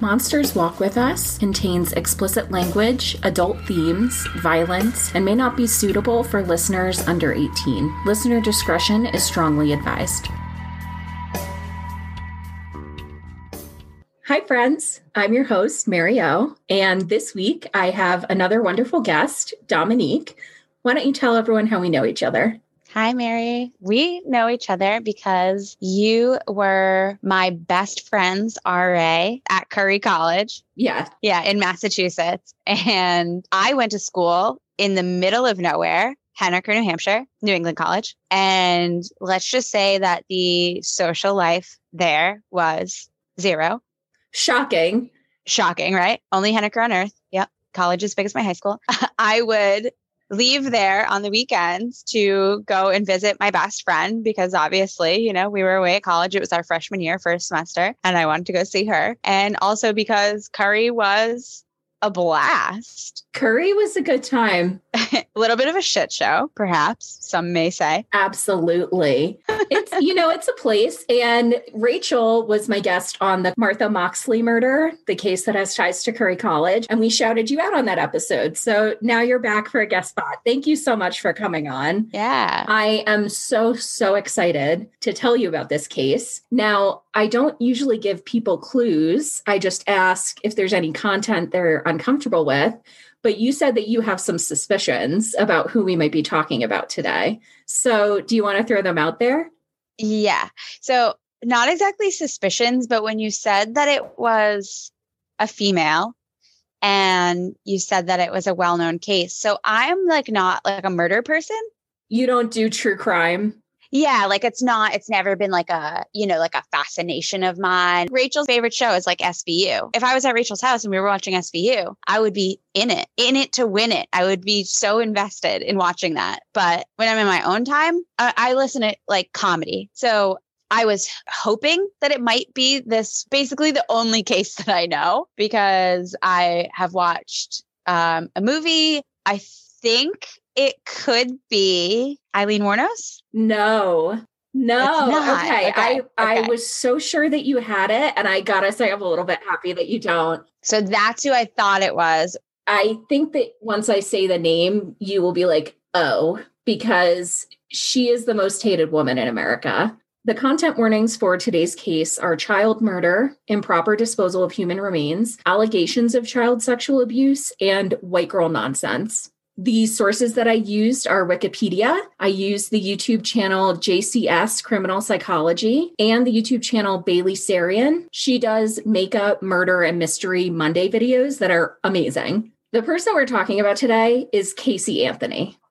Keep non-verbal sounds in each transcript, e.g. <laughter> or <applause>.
Monsters Walk With Us contains explicit language, adult themes, violence, and may not be suitable for listeners under 18. Listener discretion is strongly advised. Hi, friends. I'm your host, Mary O. And this week I have another wonderful guest, Dominique. Why don't you tell everyone how we know each other? Hi, Mary. We know each other because you were my best friend's RA at Curry College. Yeah. Yeah, in Massachusetts. And I went to school in the middle of nowhere, Henniker, New Hampshire, New England College. And let's just say that the social life there was zero. Shocking. Shocking, right? Only Henniker on earth. Yep. College as big as my high school. <laughs> I would leave there on the weekends to go and visit my best friend because obviously, you know, we were away at college. It was our freshman year, first semester, and I wanted to go see her. And also because Curry was a blast. Curry was a good time. <laughs> a little bit of a shit show, perhaps some may say. Absolutely. It's, you know, it's a place. And Rachel was my guest on the Martha Moxley murder, the case that has ties to Curry College. And we shouted you out on that episode. So now you're back for a guest spot. Thank you so much for coming on. Yeah. I am so, so excited to tell you about this case. Now, I don't usually give people clues. I just ask if there's any content they're uncomfortable with. But you said that you have some suspicions about who we might be talking about today. So, do you want to throw them out there? Yeah. So, not exactly suspicions, but when you said that it was a female and you said that it was a well known case. So, I'm like not like a murder person. You don't do true crime? Yeah, like it's not, it's never been like a, you know, like a fascination of mine. Rachel's favorite show is like SVU. If I was at Rachel's house and we were watching SVU, I would be in it, in it to win it. I would be so invested in watching that. But when I'm in my own time, I, I listen to like comedy. So I was hoping that it might be this basically the only <laughs> case that I know because I have watched um, a movie. I think it could be Aileen Wuornos. No. No. Okay. Okay, I I okay. was so sure that you had it and I got to say I'm a little bit happy that you don't. So that's who I thought it was. I think that once I say the name you will be like, "Oh," because she is the most hated woman in America. The content warnings for today's case are child murder, improper disposal of human remains, allegations of child sexual abuse, and white girl nonsense. The sources that I used are Wikipedia. I used the YouTube channel JCS Criminal Psychology and the YouTube channel Bailey Sarian. She does makeup, murder, and mystery Monday videos that are amazing. The person we're talking about today is Casey Anthony. <laughs>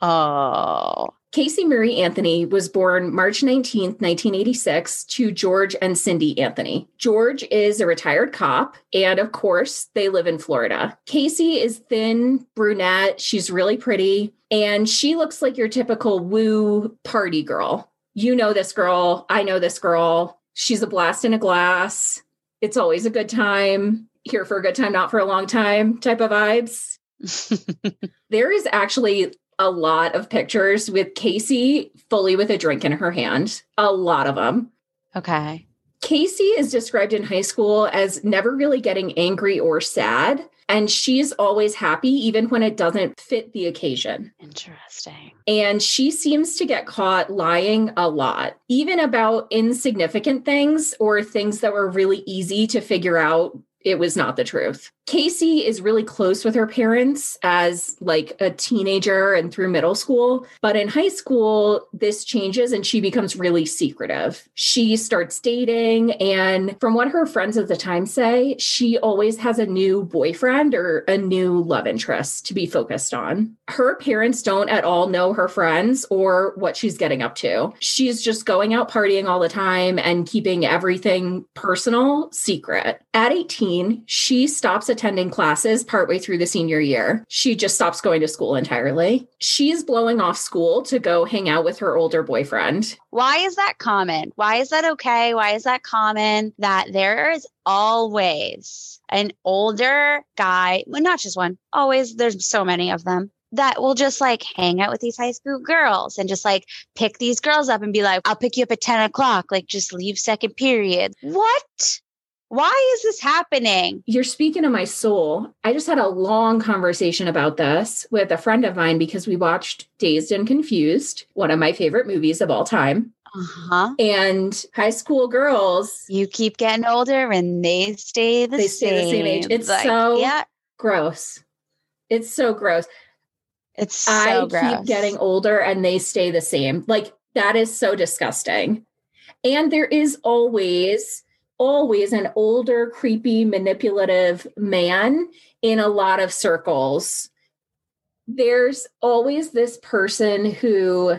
Oh, Casey Marie Anthony was born March 19th, 1986, to George and Cindy Anthony. George is a retired cop, and of course, they live in Florida. Casey is thin, brunette, she's really pretty, and she looks like your typical woo party girl. You know this girl, I know this girl. She's a blast in a glass. It's always a good time. Here for a good time, not for a long time type of vibes. <laughs> There is actually a lot of pictures with Casey fully with a drink in her hand. A lot of them. okay. Casey is described in high school as never really getting angry or sad. And she's always happy, even when it doesn't fit the occasion. Interesting. And she seems to get caught lying a lot, even about insignificant things or things that were really easy to figure out it was not the truth. Casey is really close with her parents as like a teenager and through middle school, but in high school this changes and she becomes really secretive. She starts dating and from what her friends at the time say, she always has a new boyfriend or a new love interest to be focused on. Her parents don't at all know her friends or what she's getting up to. She's just going out partying all the time and keeping everything personal secret. At 18, she stops attending classes partway through the senior year. She just stops going to school entirely. She's blowing off school to go hang out with her older boyfriend. Why is that common? Why is that okay? Why is that common that there is always an older guy, well, not just one, always, there's so many of them that will just like hang out with these high school girls and just like pick these girls up and be like, I'll pick you up at 10 o'clock, like just leave second period. What? Why is this happening? You're speaking to my soul. I just had a long conversation about this with a friend of mine because we watched Dazed and Confused, one of my favorite movies of all time. Uh-huh. And high school girls, You keep getting older and they stay the They same. stay the same age. It's so- yeah, gross. It's so gross. it's so I gross. keep getting older and they stay the same. Like that is so disgusting. And there is always, always an older, creepy, manipulative man in a lot of circles. There's always this person who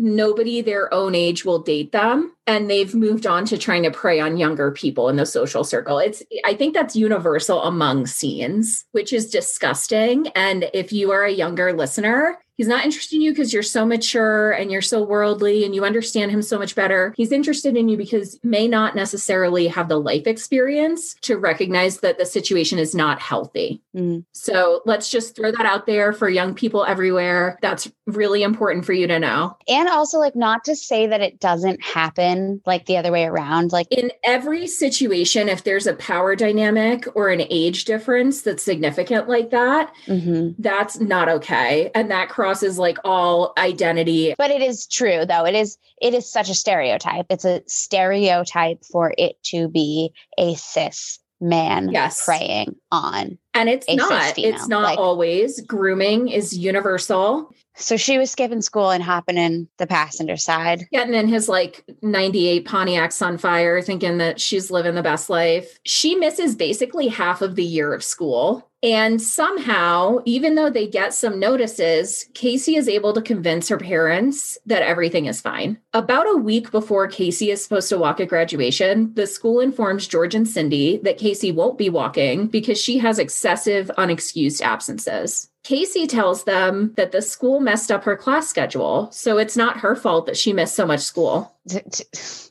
nobody their own age will date them and they've moved on to trying to prey on younger people in the social circle it's i think that's universal among scenes which is disgusting and if you are a younger listener he's not interested in you because you're so mature and you're so worldly and you understand him so much better he's interested in you because you may not necessarily have the life experience to recognize that the situation is not healthy Mm. so let's just throw that out there for young people everywhere that's really important for you to know And also, like, not to say that it doesn't happen like the other way around. Like, in every situation, if there's a power dynamic or an age difference that's significant like that, mhm. that's not okay. And that crosses like all identity. but it is true though. It is it is such a stereotype. It's a stereotype for it to be a cis man Yes. preying on. And it's not, it's not like- always. Grooming is universal. So she was skipping school and hopping in the passenger side. Getting in his like 98 Pontiac Sunfire, thinking that she's living the best life. She misses basically half of the year of school. And somehow, even though they get some notices, Casey is able to convince her parents that everything is fine. About a week before Casey is supposed to walk at graduation, the school informs George and Cindy that Casey won't be walking because she has excessive unexcused absences. Casey tells them that the school messed up her class schedule, so it's not her fault that she missed so much school.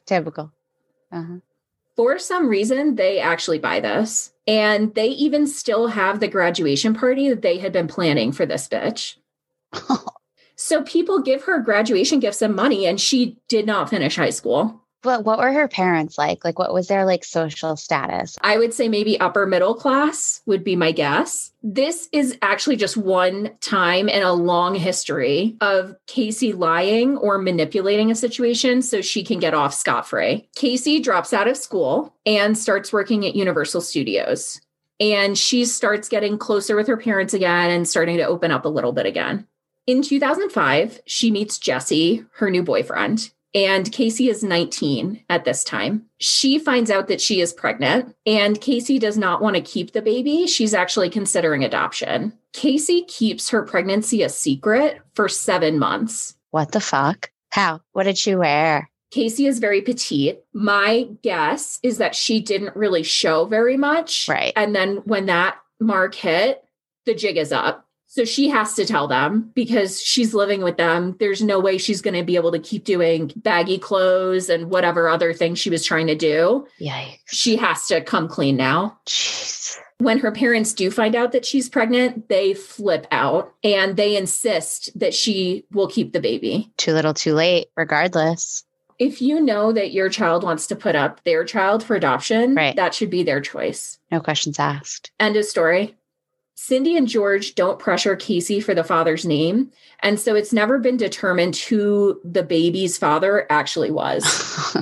Typical. Uh-huh. For some reason, they actually buy this. And they even still have the graduation party that they had been planning for this bitch. <laughs> So people give her graduation gifts and money, and she did not finish high school. But what were her parents like? Like, what was their like social status? I would say maybe upper middle class would be my guess. This is actually just one time in a long history of Casey lying or manipulating a situation so she can get off scot free. Casey drops out of school and starts working at Universal Studios. And she starts getting closer with her parents again and starting to open up a little bit again. In 2005, she meets Jesse, her new boyfriend, and Casey is 19 at this time. She finds out that she is pregnant, and Casey does not want to keep the baby. She's actually considering adoption. Casey keeps her pregnancy a secret for seven months. What the fuck? How? What did she wear? Casey is very petite. My guess is that she didn't really show very much. Right. And then when that mark hit, the jig is up. So she has to tell them because she's living with them. There's no way she's going to be able to keep doing baggy clothes and whatever other thing she was trying to do. Yikes. She has to come clean now. Jeez. When her parents do find out that she's pregnant, they flip out and they insist that she will keep the baby. Too little, too late, regardless. If you know that your child wants to put up their child for adoption, Right. that should be their choice. No questions asked. End of story. Cindy and George don't pressure Casey for the father's name. And so it's never been determined who the baby's father actually was.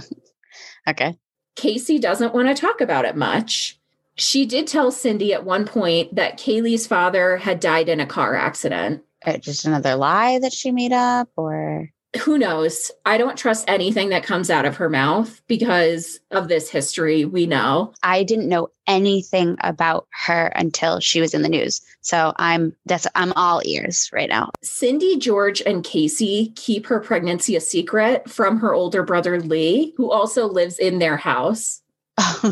<laughs> okay. Casey doesn't want to talk about it much. She did tell Cindy at one point that Caylee's father had died in a car accident. Uh, just another lie that she made up, or Who knows? I don't trust anything that comes out of her mouth because of this history we know. I didn't know anything about her until she was in the news. So I'm that's I'm all ears right now. Cindy, George, and Casey keep her pregnancy a secret from her older brother Lee, who also lives in their house. <laughs>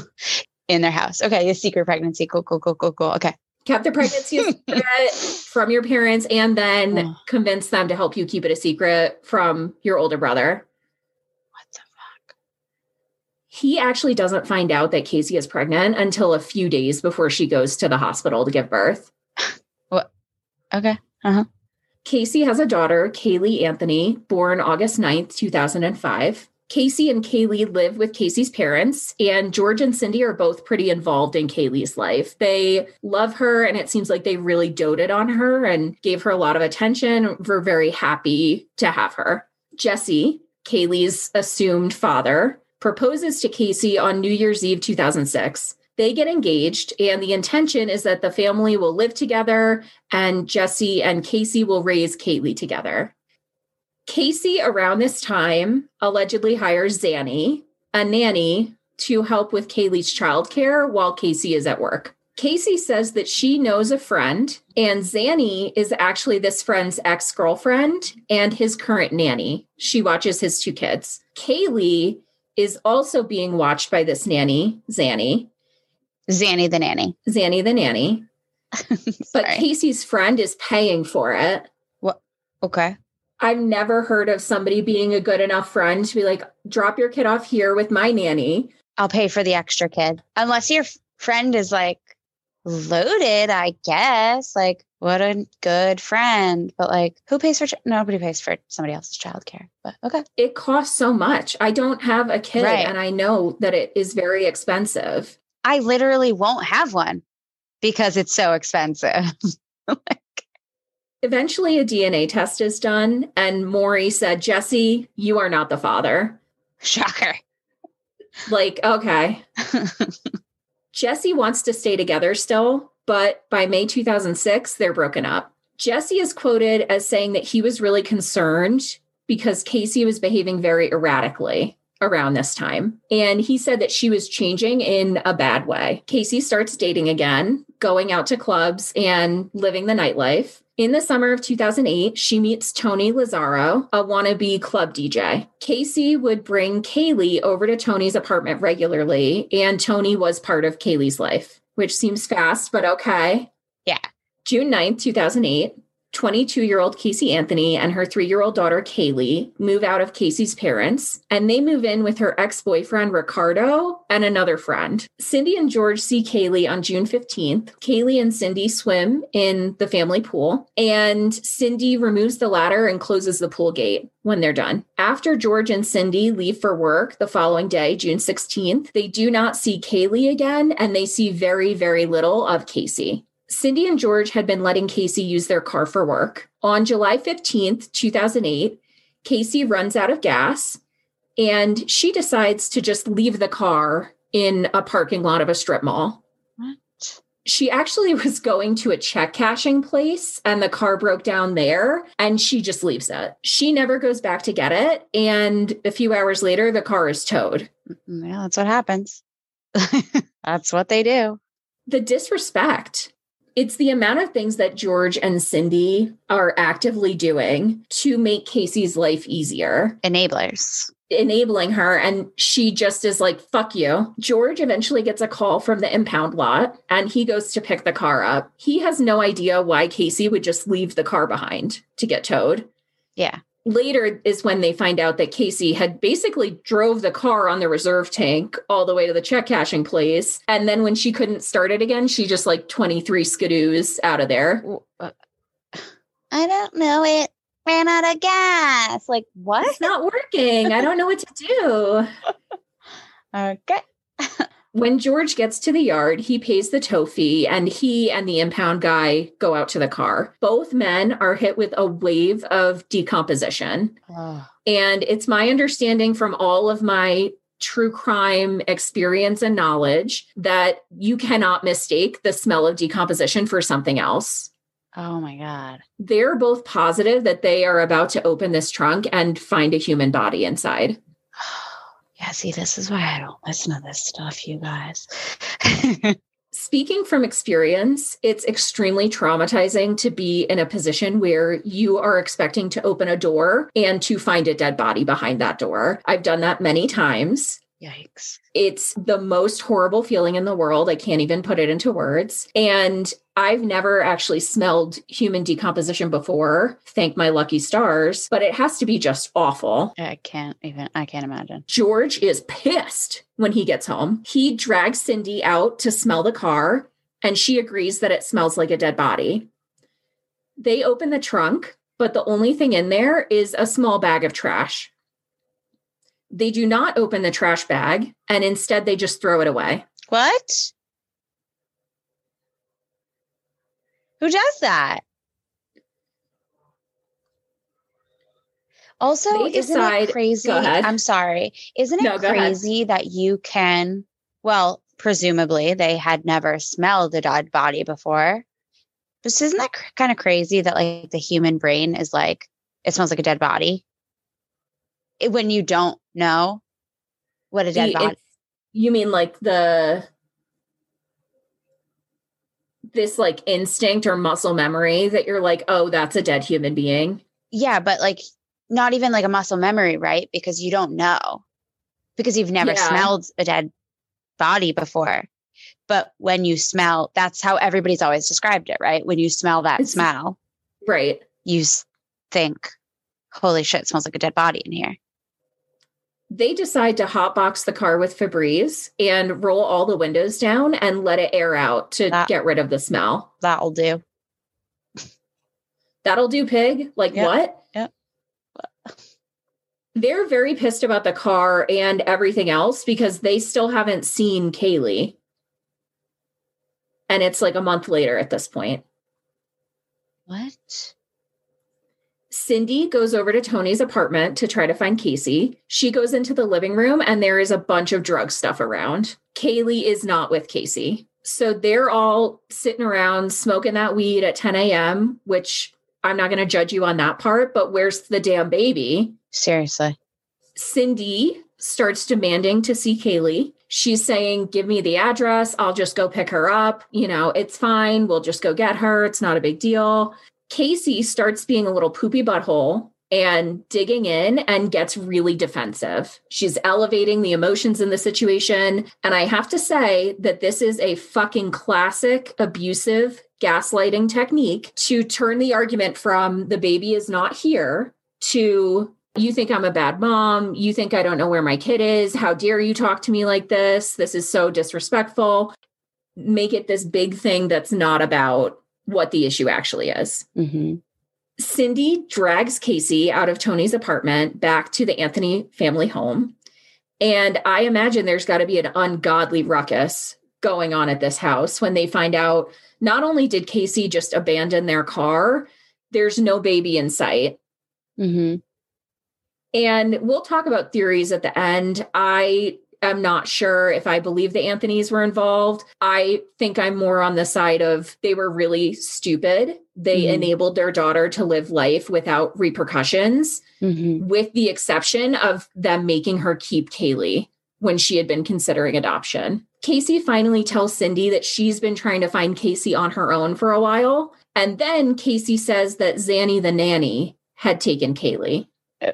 in their house. Okay, a secret pregnancy. Cool, cool, cool, cool, cool. Okay. Kept the pregnancy a <laughs> secret from your parents and then Oh. convinced them to help you keep it a secret from your older brother. What the fuck? He actually doesn't find out that Casey is pregnant until a few days before she goes to the hospital to give birth. <laughs> What? Okay. Uh-huh. Casey has a daughter, Caylee Anthony, born August 9th, 2005. Casey and Caylee live with Casey's parents, and George and Cindy are both pretty involved in Caylee's life. They love her, and it seems like they really doted on her and gave her a lot of attention. We're very happy to have her. Jesse, Caylee's assumed father, proposes to Casey on New Year's Eve 2006. They get engaged, and the intention is that the family will live together and Jesse and Casey will raise Caylee together. Casey, around this time, allegedly hires Zanny, a nanny, to help with Caylee's childcare while Casey is at work. Casey says that she knows a friend, and Zanny is actually this friend's ex girlfriend and his current nanny. She watches his two kids. Caylee is also being watched by this nanny, Zanny. Zanny the nanny. Zanny the nanny. <laughs> but Casey's friend is paying for it. What? Okay. I've never heard of somebody being a good enough friend to be like, drop your kid off here with my nanny. I'll pay for the extra kid. Unless your friend is like loaded, I guess. Like, what a good friend. But like, who pays for, ch- nobody pays for somebody else's childcare. But okay. It costs so much. I don't have a kid Right. and I know that it is very expensive. I literally won't have one because it's so expensive. <laughs> Eventually, a DNA test is done, and Maury said, Jesse, you are not the father. Shocker. Like, okay. <laughs> Jesse wants to stay together still, but by May 2006, they're broken up. Jesse is quoted as saying that he was really concerned because Casey was behaving very erratically around this time. And he said that she was changing in a bad way. Casey starts dating again, going out to clubs and living the nightlife. In the summer of 2008, she meets Tony Lazzaro, a wannabe club DJ. Casey would bring Caylee over to Tony's apartment regularly, and Tony was part of Caylee's life, which seems fast, but okay. Yeah. June 9th, 2008, 22 year old Casey Anthony and her three year old daughter Caylee move out of Casey's parents and they move in with her ex boyfriend Ricardo and another friend. Cindy and George see Caylee on June 15th. Caylee and Cindy swim in the family pool and Cindy removes the ladder and closes the pool gate when they're done. After George and Cindy leave for work the following day, June 16th, they do not see Caylee again and they see very, very little of Casey. Cindy and George had been letting Casey use their car for work. On July 15th, 2008, Casey runs out of gas and she decides to just leave the car in a parking lot of a strip mall. What? She actually <laughs> was going to a check cashing place and the car broke down there and she just leaves it. She never goes back to get it. And a few hours later, the car is towed. Mm, yeah, that's what happens. <laughs> that's what they do. The disrespect. It's the amount of things that George and Cindy are actively doing to make Casey's life easier, Enablers. enabling her. And she just is like, fuck you. George eventually gets a call from the impound lot and he goes to pick the car up. He has no idea why Casey would just leave the car behind to get towed. Yeah. Later is when they find out that Casey had basically drove the car on the reserve tank all the way to the check cashing place. And then when she couldn't start it again, she just like 23 skidoos out of there. Uh, <sighs> I don't know. It ran out of gas. Like, what? It's not working. I don't know what to do. <laughs> Okay. <laughs> When George gets to the yard, he pays the tow fee and he and the impound guy go out to the car. Both men are hit with a wave of decomposition. Oh, And it's my understanding from all of my true crime experience and knowledge that you cannot mistake the smell of decomposition for something else. oh my God. They're both positive that they are about to open this trunk and find a human body inside. Yeah, see, this is why I don't listen to this stuff, you guys. <laughs> Speaking from experience, it's extremely traumatizing to be in a position where you are expecting to open a door and to find a dead body behind that door. I've done that many times. Yikes. It's the most horrible feeling in the world. I can't even put it into words. And I've never actually smelled human decomposition before, thank my lucky stars, but it has to be just awful. I can't even, I can't imagine. George is pissed when he gets home. He drags Cindy out to smell the car, and she agrees that it smells like a dead body. They open the trunk, but the only thing in there is a small bag of trash. They do not open the trash bag and instead they just throw it away. What? Who does that? Also, isn't it crazy? I'm sorry. Isn't it No, go ahead. crazy that you can, well, presumably they had never smelled a dead body before. But isn't that cr- kind of crazy that like the human brain is like, it smells like a dead body? It- when you don't know what a dead The- body you mean like the this like instinct or muscle memory that you're like, oh, that's a dead human being. Yeah, but like not even like a muscle memory, right? Because you don't know. Because you've never Yeah. smelled a dead body before. But when you smell, that's how everybody's always described it, right? When you smell that It's- smell, Right. you think, holy shit, it smells like a dead body in here. They decide to hotbox the car with Febreze and roll all the windows down and let it air out to That- get rid of the smell. That'll do. That'll do, pig. Like Yep. what? Yep. They're very pissed about the car and everything else because they still haven't seen Caylee. And it's like a month later at this point. What? Cindy goes over to Tony's apartment to try to find Casey. She goes into the living room and there is a bunch of drug stuff around. Caylee is not with Casey. So they're all sitting around smoking that weed at 10 a.m., which I'm not going to judge you on that part, but where's the damn baby? Seriously. Cindy starts demanding to see Caylee. She's saying, Give me the address. I'll just go pick her up. You know, it's fine. We'll just go get her. It's not a big deal. Casey starts being a little poopy butthole and digging in and gets really defensive. She's elevating the emotions in the situation. And I have to say that this is a fucking classic abusive gaslighting technique to turn the argument from the baby is not here to you think I'm a bad mom. You think I don't know where my kid is. How dare you talk to me like this? This is so disrespectful. Make it this big thing that's not about what the issue actually is. hmm Cindy drags Casey out of Tony's apartment back to the Anthony family home. And I imagine there's got to be an ungodly ruckus going on at this house when they find out not only did Casey just abandon their car, there's no baby in sight. hmm And we'll talk about theories at the end. I am not sure if I believe the Anthonys were involved. I think I'm more on the side of they were really stupid. They Mhm. enabled their daughter to live life without repercussions, hmm with the exception of them making her keep Caylee when she had been considering adoption. Casey finally tells Cindy that she's been trying to find Casey on her own for a while. And then Casey says that Zanny the nanny had taken Caylee. <laughs>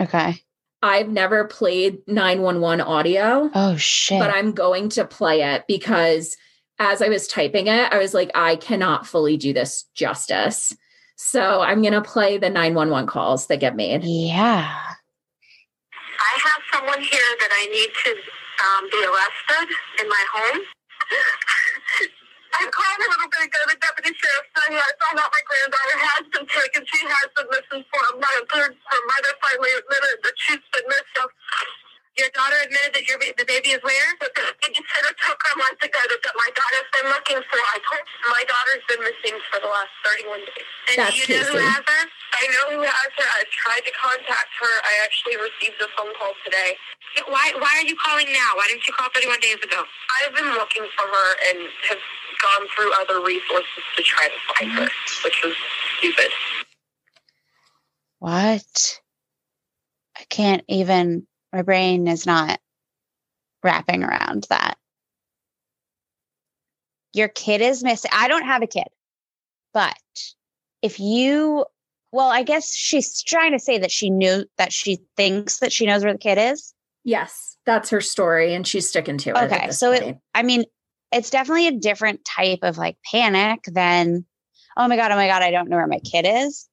Okay. I've never played 911 audio, Oh shit. but I'm going to play it because as I was typing it, I was like, I cannot fully do this justice. So I'm going to play the 911 calls that get made. yeah. I have someone here that I need to um, be arrested in my home. <laughs> I called a little bit ago, the deputy sheriff saying I found out my granddaughter has been taken. She has been missing for a month. Her, her mother finally admitted that she's been missing. Your daughter admitted that your, ba- the baby is where? But the babysitter took her a month ago that, that my daughter's been looking for. I told her my daughter's been missing for the last 31 days. And That's do you know who has her? I know who has her. I've tried to contact her. I actually received a phone call today. Why Why are you calling now? Why didn't you call 31 days ago? I've been looking for her and have gone through other resources to try to find her, which was stupid. What? I can't even, my brain is not wrapping around that. Your kid is missing. I don't have a kid, but if you, well, I guess she's trying to say that she knew that she thinks that she knows where the kid is. Yes, that's her story, and she's sticking to it. Okay, so it- I mean, it's definitely a different type of like panic than, oh my God, oh my God, I don't know where my kid is.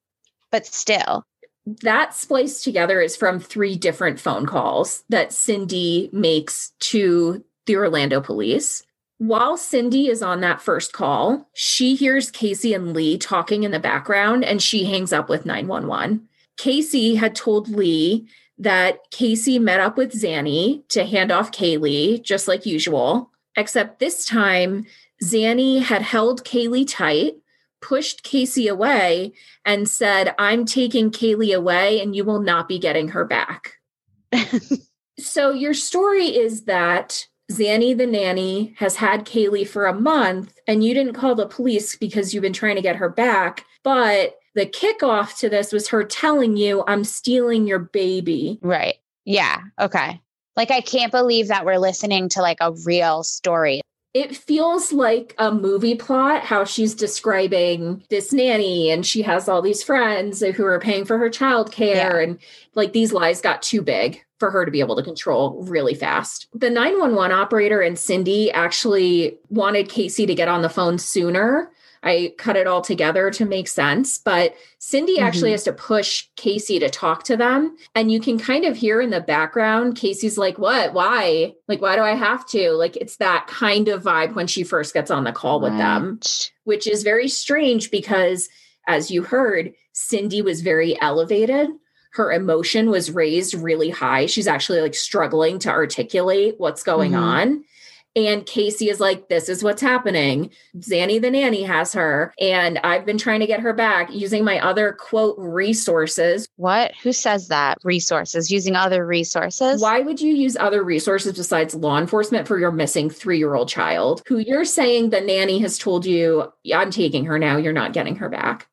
But still, that spliced together is from three different phone calls that Cindy makes to the Orlando police. While Cindy is on that first call, she hears Casey and Lee talking in the background and she hangs up with 911. Casey had told Lee that Casey met up with Zanny to hand off Caylee, just like usual, except this time, Zanny had held Caylee tight, pushed Casey away, and said, I'm taking Caylee away and you will not be getting her back. <laughs> so, your story is that Zanny the nanny has had Caylee for a month and you didn't call the police because you've been trying to get her back. But the kickoff to this was her telling you, I'm stealing your baby. Right. Yeah. Okay. Like, I can't believe that we're listening to like a real story. It feels like a movie plot, how she's describing this nanny and she has all these friends who are paying for her childcare. Yeah. And like these lies got too big for her to be able to control really fast. The 911 operator and Cindy actually wanted Casey to get on the phone sooner I cut it all together to make sense. But Cindy mm-hmm. actually has to push Casey to talk to them. And you can kind of hear in the background, Casey's like, What? Why? Like, why do I have to? Like, it's that kind of vibe when she first gets on the call with them, which is very strange because, as you heard, Cindy was very elevated. Her emotion was raised really high. She's actually like struggling to articulate what's going mm-hmm. on. And Casey is like, this is what's happening. Zanny the nanny has her. And I've been trying to get her back using my other quote resources. What? Who says that? Resources, using other resources? Why would you use other resources besides law enforcement for your missing three year old child who you're saying the nanny has told you, I'm taking her now, you're not getting her back?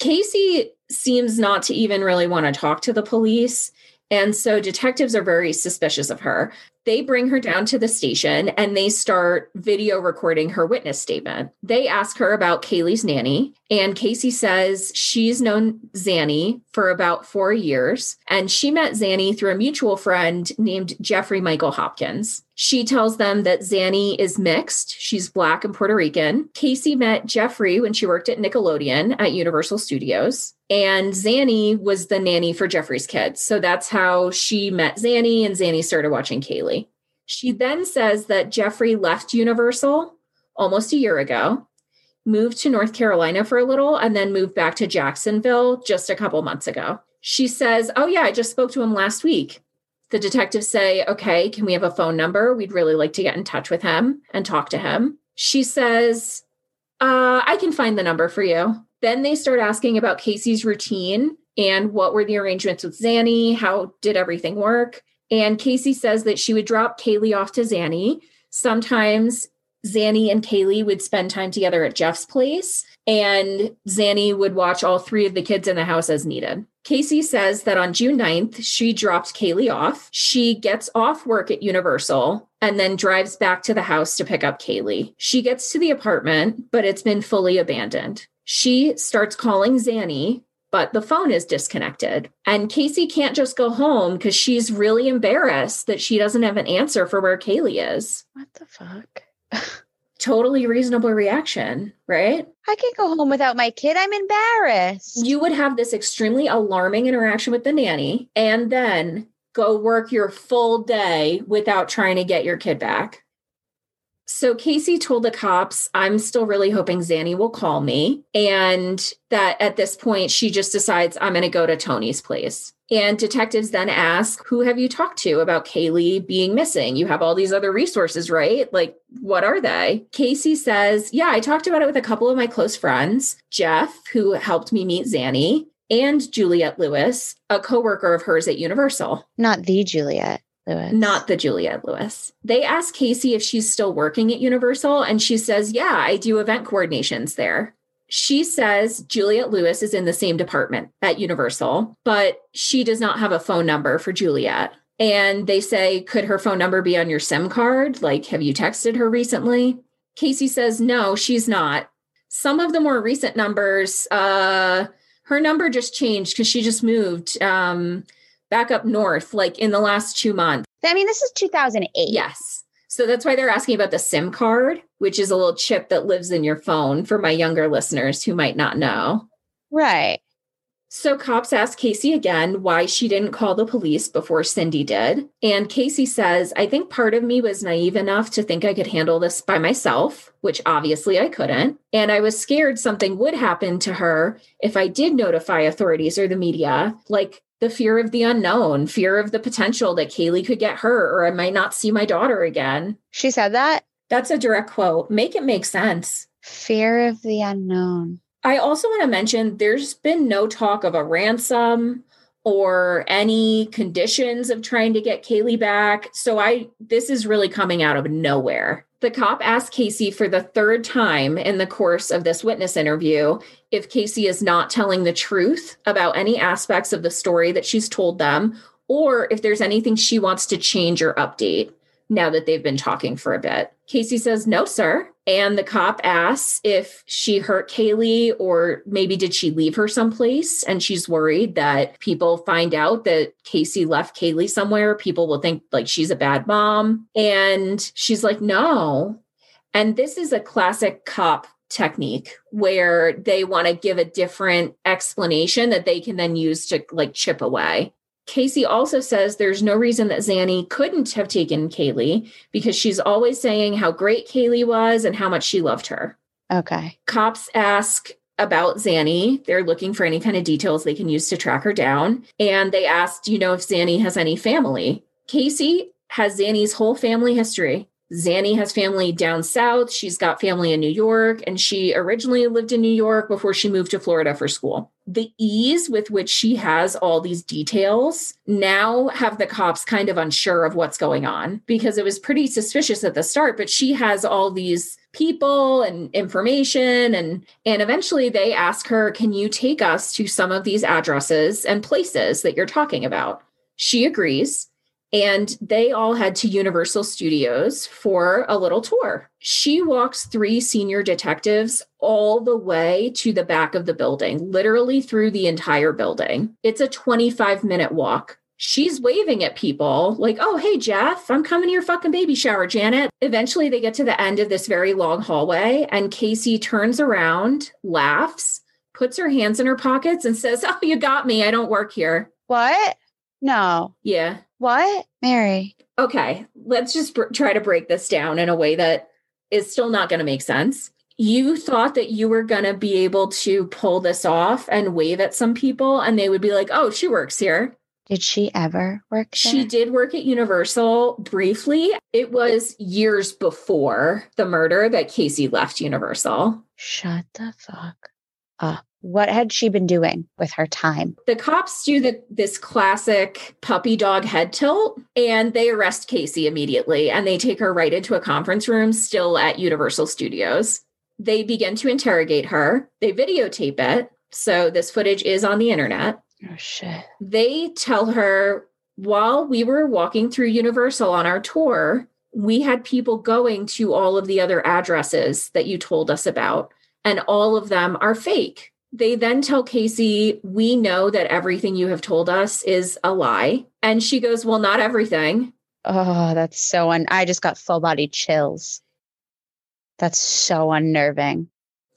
Casey seems not to even really want to talk to the police. And so detectives are very suspicious of her. They bring her down to the station and they start video recording her witness statement. They ask her about Caylee's nanny, and Casey says she's known Zanny for about four years, and she met Zanny through a mutual friend named Jeffrey Michael Hopkins. She tells them that Zanny is mixed. She's Black and Puerto Rican. Casey met Jeffrey when she worked at Nickelodeon at Universal Studios. And Zanny was the nanny for Jeffrey's kids. So that's how she met Zanny, and Zanny started watching Caylee. She then says that Jeffrey left Universal almost a year ago, moved to North Carolina for a little, and then moved back to Jacksonville just a couple months ago. She says, Oh, yeah, I just spoke to him last week. The detectives say, Okay, can we have a phone number? We'd really like to get in touch with him and talk to him. She says, uh, I can find the number for you. Then they start asking about Casey's routine and what were the arrangements with Zanny? How did everything work? And Casey says that she would drop Caylee off to Zanny. Sometimes Zanny and Caylee would spend time together at Jeff's place, and Zanny would watch all three of the kids in the house as needed. Casey says that on June 9th, she dropped Caylee off. She gets off work at Universal and then drives back to the house to pick up Caylee. She gets to the apartment, but it's been fully abandoned. She starts calling Zanny, but the phone is disconnected. And Casey can't just go home because she's really embarrassed that she doesn't have an answer for where Caylee is. What the fuck? totally reasonable reaction, right? I can't go home without my kid. I'm embarrassed. You would have this extremely alarming interaction with the nanny and then go work your full day without trying to get your kid back. So Casey told the cops, I'm still really hoping Zanny will call me. And that at this point, she just decides, I'm going to go to Tony's place. And detectives then ask, Who have you talked to about Caylee being missing? You have all these other resources, right? Like, what are they? Casey says, Yeah, I talked about it with a couple of my close friends, Jeff, who helped me meet Zanny, and Juliet Lewis, a coworker of hers at Universal. Not the Juliette. Lewis. Not the Juliette Lewis. They ask Casey if she's still working at Universal, and she says, Yeah, I do event coordinations there. She says Juliette Lewis is in the same department at Universal, but she does not have a phone number for Juliette. And they say, Could her phone number be on your SIM card? Like, have you texted her recently? Casey says, No, she's not. Some of the more recent numbers, uh, her number just changed because she just moved. Um, back up north, like in the last two months. I mean, this is 2008. Yes. So that's why they're asking about the SIM card, which is a little chip that lives in your phone for my younger listeners who might not know. Right. So cops ask Casey again why she didn't call the police before Cindy did. And Casey says, I think part of me was naive enough to think I could handle this by myself, which obviously I couldn't. And I was scared something would happen to her if I did notify authorities or the media, like the fear of the unknown, fear of the potential that Caylee could get hurt or I might not see my daughter again. She said that? That's a direct quote. Make it make sense. Fear of the unknown. I also want to mention there's been no talk of a ransom or any conditions of trying to get Caylee back. So I this is really coming out of nowhere. The cop asked Casey for the third time in the course of this witness interview if Casey is not telling the truth about any aspects of the story that she's told them or if there's anything she wants to change or update now that they've been talking for a bit. Casey says, No, sir. And the cop asks if she hurt Caylee or maybe did she leave her someplace? And she's worried that people find out that Casey left Caylee somewhere. People will think like she's a bad mom. And she's like, No. And this is a classic cop technique where they want to give a different explanation that they can then use to like chip away. Casey also says there's no reason that Zanny couldn't have taken Caylee because she's always saying how great Caylee was and how much she loved her. Okay. Cops ask about Zanny. They're looking for any kind of details they can use to track her down. And they asked, Do you know if Zanny has any family? Casey has Zanny's whole family history. Zanny has family down south. She's got family in New York, and she originally lived in New York before she moved to Florida for school. The ease with which she has all these details now have the cops kind of unsure of what's going on because it was pretty suspicious at the start, but she has all these people and information and and eventually they ask her, "Can you take us to some of these addresses and places that you're talking about?" She agrees and they all head to Universal Studios for a little tour. She walks three senior detectives all the way to the back of the building, literally through the entire building. It's a 25 minute walk. She's waving at people like, oh, hey, Jeff, I'm coming to your fucking baby shower, Janet. Eventually, they get to the end of this very long hallway, and Casey turns around, laughs, puts her hands in her pockets, and says, Oh, you got me. I don't work here. What? No. Yeah. What? Mary. Okay, let's just br- try to break this down in a way that is still not going to make sense. You thought that you were going to be able to pull this off and wave at some people, and they would be like, oh, she works here. Did she ever work there? She did work at Universal briefly. It was years before the murder that Casey left Universal. Shut the fuck up. What had she been doing with her time? The cops do the, this classic puppy dog head tilt and they arrest Casey immediately and they take her right into a conference room still at Universal Studios. They begin to interrogate her. They videotape it. So this footage is on the internet. Oh, shit. They tell her while we were walking through Universal on our tour, we had people going to all of the other addresses that you told us about, and all of them are fake. They then tell Casey, We know that everything you have told us is a lie. And she goes, Well, not everything. Oh, that's so un. I just got full body chills. That's so unnerving.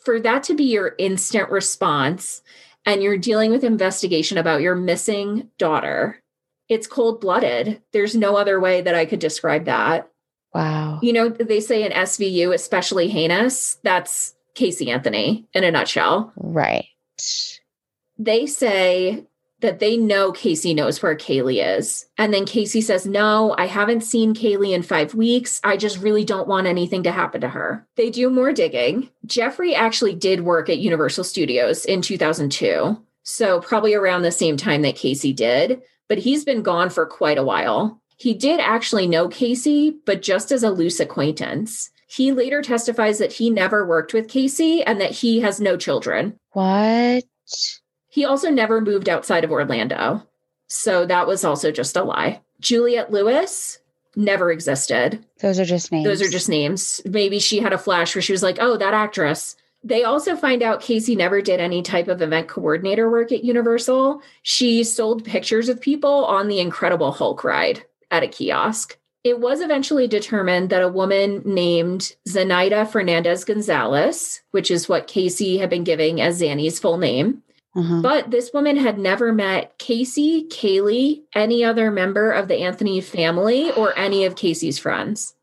For that to be your instant response, and you're dealing with investigation about your missing daughter, it's cold blooded. There's no other way that I could describe that. Wow. You know, they say in SVU, especially heinous, that's Casey Anthony in a nutshell. Right. They say that they know Casey knows where Caylee is. And then Casey says, No, I haven't seen Caylee in five weeks. I just really don't want anything to happen to her. They do more digging. Jeffrey actually did work at Universal Studios in 2002. So, probably around the same time that Casey did, but he's been gone for quite a while. He did actually know Casey, but just as a loose acquaintance. He later testifies that he never worked with Casey and that he has no children. What? He also never moved outside of Orlando. So that was also just a lie. Juliet Lewis never existed. Those are just names. Those are just names. Maybe she had a flash where she was like, oh, that actress. They also find out Casey never did any type of event coordinator work at Universal. She sold pictures of people on the Incredible Hulk ride at a kiosk. It was eventually determined that a woman named Zenaida Fernandez Gonzalez, which is what Casey had been giving as Zanny's full name, Uh-huh. but this woman had never met Casey, Caylee, any other member of the Anthony family, or any of Casey's friends.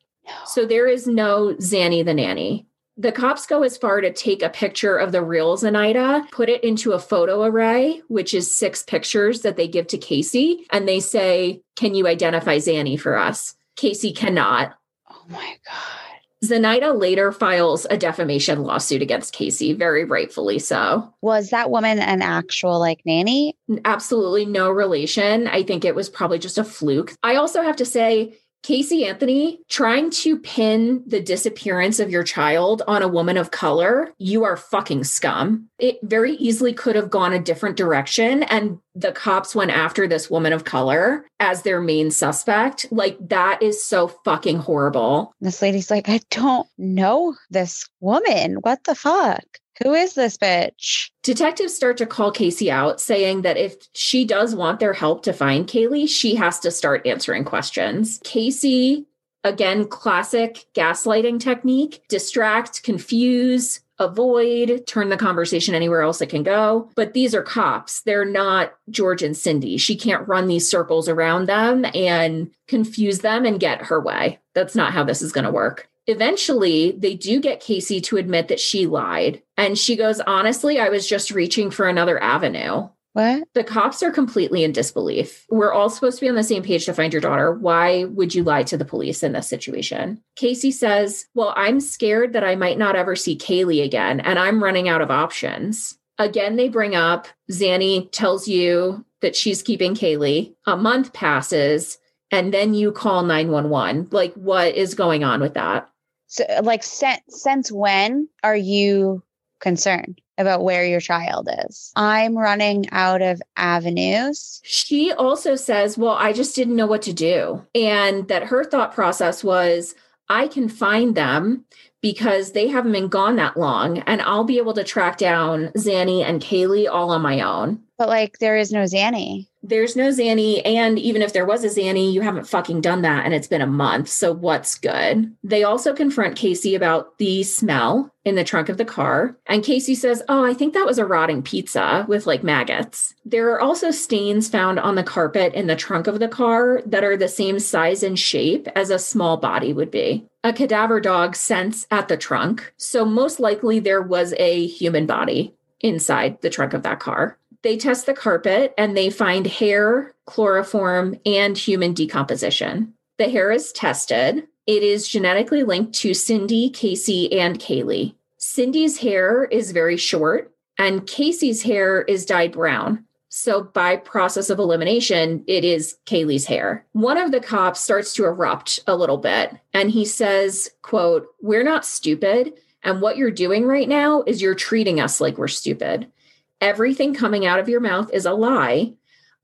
So there is no Zanny the nanny. The cops go as far to take a picture of the real Zenaida, put it into a photo array, which is six pictures that they give to Casey, and they say, Can you identify Zanny for us? Casey cannot. Oh my God. Zenaida later files a defamation lawsuit against Casey, very rightfully so. Was that woman an actual like nanny? Absolutely no relation. I think it was probably just a fluke. I also have to say, Casey Anthony, trying to pin the disappearance of your child on a woman of color, you are fucking scum. It very easily could have gone a different direction. And the cops went after this woman of color as their main suspect. Like, that is so fucking horrible. This lady's like, I don't know this woman. What the fuck? Who is this bitch? Detectives start to call Casey out, saying that if she does want their help to find Caylee, she has to start answering questions. Casey, again, classic gaslighting technique distract, confuse, avoid, turn the conversation anywhere else it can go. But these are cops. They're not George and Cindy. She can't run these circles around them and confuse them and get her way. That's not how this is going to work eventually they do get Casey to admit that she lied. And she goes, honestly, I was just reaching for another avenue. What? The cops are completely in disbelief. We're all supposed to be on the same page to find your daughter. Why would you lie to the police in this situation? Casey says, Well, I'm scared that I might not ever see Caylee again, and I'm running out of options. Again, they bring up Zanny tells you that she's keeping Caylee. A month passes, and then you call 911. Like, what is going on with that? So, like, since, since when are you concerned about where your child is? I'm running out of avenues. She also says, Well, I just didn't know what to do. And that her thought process was, I can find them because they haven't been gone that long and I'll be able to track down Zanny and Caylee all on my own. But like there is no Zanny. There's no Zanny. And even if there was a Zanny, you haven't fucking done that. And it's been a month. So what's good? They also confront Casey about the smell in the trunk of the car. And Casey says, Oh, I think that was a rotting pizza with like maggots. There are also stains found on the carpet in the trunk of the car that are the same size and shape as a small body would be. A cadaver dog scents at the trunk. So most likely there was a human body inside the trunk of that car. They test the carpet and they find hair, chloroform, and human decomposition. The hair is tested. It is genetically linked to Cindy, Casey, and Caylee. Cindy's hair is very short, and Casey's hair is dyed brown. So by process of elimination, it is Caylee's hair. One of the cops starts to erupt a little bit and he says, quote, "We're not stupid, and what you're doing right now is you're treating us like we're stupid everything coming out of your mouth is a lie.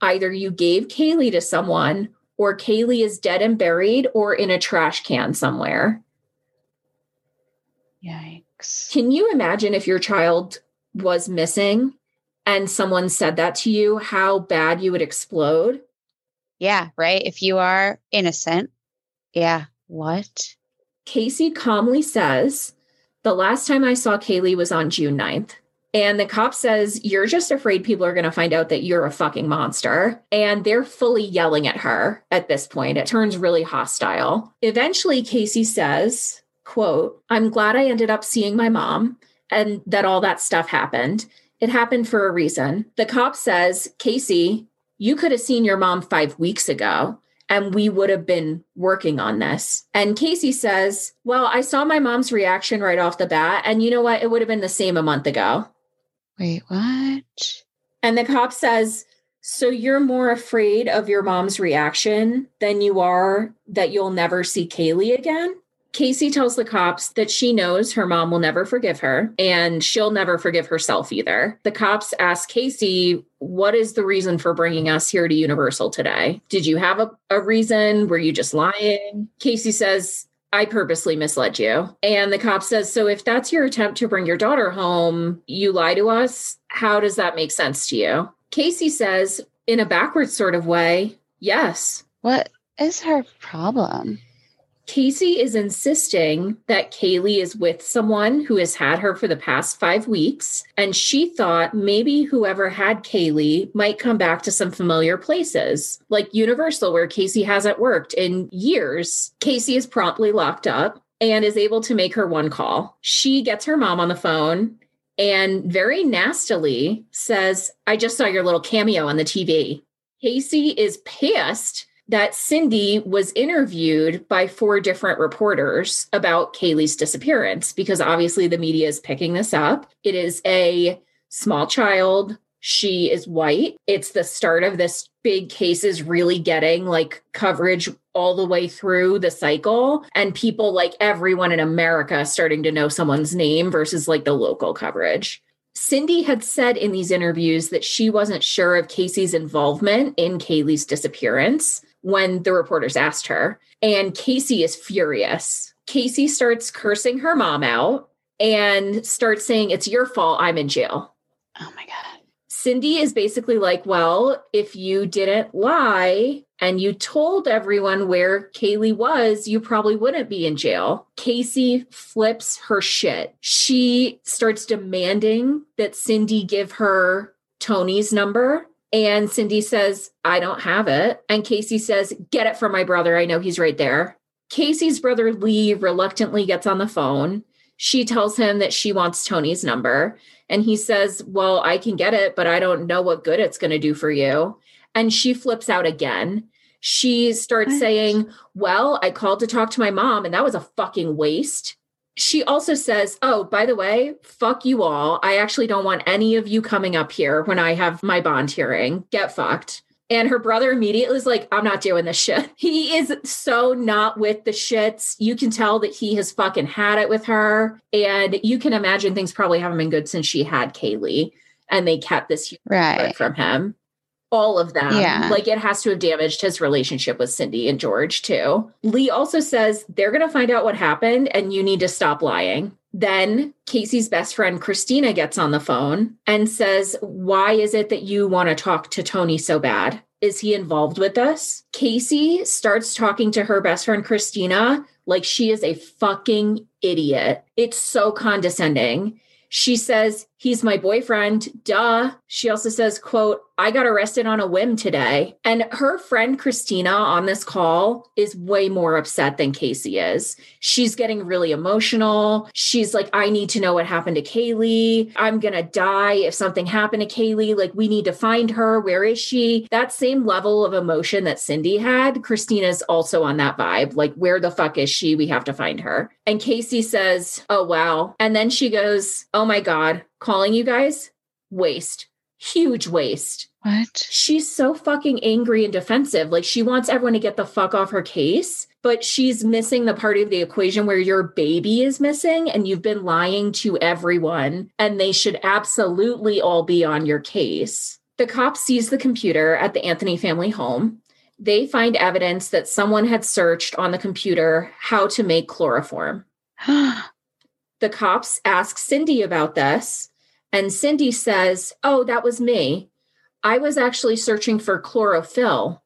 Either you gave Caylee to someone, or Caylee is dead and buried, or in a trash can somewhere. Yikes. Can you imagine if your child was missing and someone said that to you, how bad you would explode? Yeah, right. If you are innocent. Yeah. What? Casey calmly says, The last time I saw Caylee was on June 9th. And the cop says, You're just afraid people are going to find out that you're a fucking monster. And they're fully yelling at her at this point. It turns really hostile. Eventually, Casey says, quote, I'm glad I ended up seeing my mom and that all that stuff happened. It happened for a reason. The cop says, Casey, you could have seen your mom five weeks ago and we would have been working on this. And Casey says, Well, I saw my mom's reaction right off the bat. And you know what? It would have been the same a month ago. Wait, what? And the cop says, So you're more afraid of your mom's reaction than you are that you'll never see Caylee again? Casey tells the cops that she knows her mom will never forgive her and she'll never forgive herself either. The cops ask Casey, What is the reason for bringing us here to Universal today? Did you have a, a reason? Were you just lying? Casey says, I purposely misled you. And the cop says, So if that's your attempt to bring your daughter home, you lie to us. How does that make sense to you? Casey says, in a backwards sort of way, yes. What is her problem? Casey is insisting that Caylee is with someone who has had her for the past five weeks. And she thought maybe whoever had Caylee might come back to some familiar places, like Universal, where Casey hasn't worked in years. Casey is promptly locked up. and is able to make her one call. She gets her mom on the phone and very nastily says, I just saw your little cameo on the TV. Casey is pissed that Cindy was interviewed by four different reporters about Caylee's disappearance because obviously the media is picking this up. It is a small child. She is white. It's the start of this big cases really getting like coverage all the way through the cycle and people like everyone in America starting to know someone's name versus like the local coverage. Cindy had said in these interviews that she wasn't sure of Casey's involvement in Caylee's disappearance when the reporters asked her. And Casey is furious. Casey starts cursing her mom out and starts saying, It's your fault I'm in jail. Oh my God. Cindy is basically like, Well, if you didn't lie and you told everyone where Caylee was, you probably wouldn't be in jail. Casey flips her shit. She starts demanding that Cindy give her Tony's number and Cindy says, I don't have it. And Casey says, Get it from my brother. I know he's right there. Casey's brother Lee reluctantly gets on the phone. She tells him that she wants Tony's number. And he says, Well, I can get it, but I don't know what good it's going to do for you. And she flips out again. She starts what? saying, Well, I called to talk to my mom, and that was a fucking waste she also says, Oh, by the way, fuck you all. I actually don't want any of you coming up here when I have my bond hearing. Get fucked. And her brother immediately is like, I'm not doing this shit. <laughs> He is so not with the shits. You can tell that he has fucking had it with her. And you can imagine things probably haven't been good since she had Caylee and they kept this right from him all of them. Yeah. Like it has to have damaged his relationship with Cindy and George too. Lee also says they're going to find out what happened and you need to stop lying. Then Casey's best friend Christina gets on the phone and says, Why is it that you want to talk to Tony so bad? Is he involved with us? Casey starts talking to her best friend Christina like she is a fucking idiot. It's so condescending. She says, he's my boyfriend. Duh. She also says, quote, I got arrested on a whim today. And her friend Christina on this call is way more upset than Casey is. She's getting really emotional. She's like, I need to know what happened to Caylee. I'm to die if something happened to Caylee. Like, we need to find her. Where is she? That same level of emotion that Cindy had, Christina's also on that vibe. Like, where the fuck is she? We have to find her. And Casey says, Oh, wow. And then she goes, Oh my God, calling you guys waste huge waste. What? She's so fucking angry and defensive. Like she wants everyone to get the fuck off her case, but she's missing the part of the equation where your baby is missing and you've been lying to everyone and they should absolutely all be on your case. The cop sees the computer at the Anthony family home. They find evidence that someone had searched on the computer how to make chloroform. <gasps> the cops ask Cindy about this and Cindy says, Oh, that was me. I was actually searching for chlorophyll.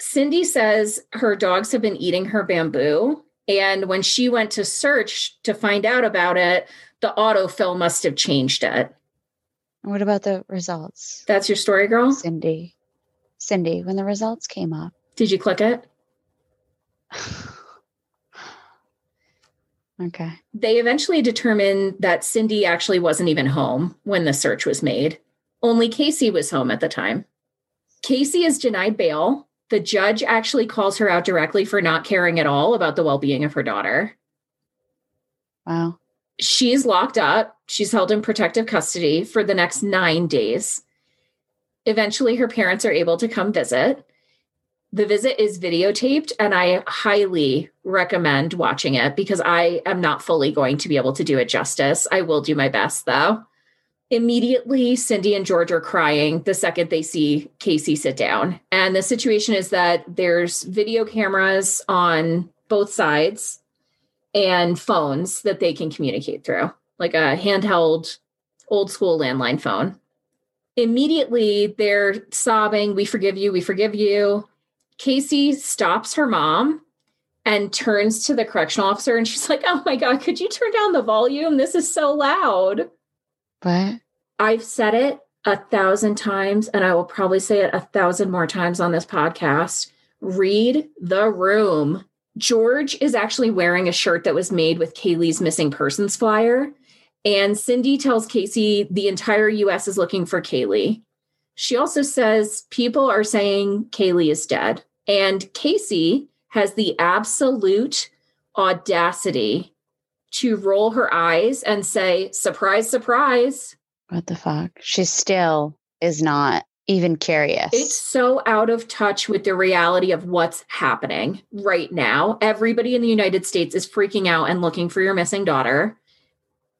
Cindy says her dogs have been eating her bamboo. And when she went to search to find out about it, the autofill must have changed it. What about the results? That's your story, girl? Cindy. Cindy, when the results came up. Did you click it? <laughs> Okay. They eventually determined that Cindy actually wasn't even home when the search was made. Only Casey was home at the time. Casey is denied bail. The judge actually calls her out directly for not caring at all about the well being of her daughter. Wow. She's locked up. She's held in protective custody for the next nine days. Eventually, her parents are able to come visit. The visit is videotaped, and I highly recommend watching it because I am not fully going to be able to do it justice. I will do my best, though. Immediately, Cindy and George are crying the second they see Casey sit down. And the situation is that there's video cameras on both sides and phones that they can communicate through, like a handheld, old school landline phone. Immediately, they're sobbing, We forgive you, we forgive you. Casey stops her mom and turns to the correctional officer and she's like, Oh my God, could you turn down the volume? This is so loud. What? I've said it a thousand times and I will probably say it a thousand more times on this podcast. Read the room. George is actually wearing a shirt that was made with Caylee's missing persons flyer. And Cindy tells Casey the entire US is looking for Caylee. She also says people are saying Caylee is dead. And Casey has the absolute audacity to roll her eyes and say, surprise, surprise. What the fuck? She still is not even curious. It's so out of touch with the reality of what's happening right now. Everybody in the United States is freaking out and looking for your missing daughter.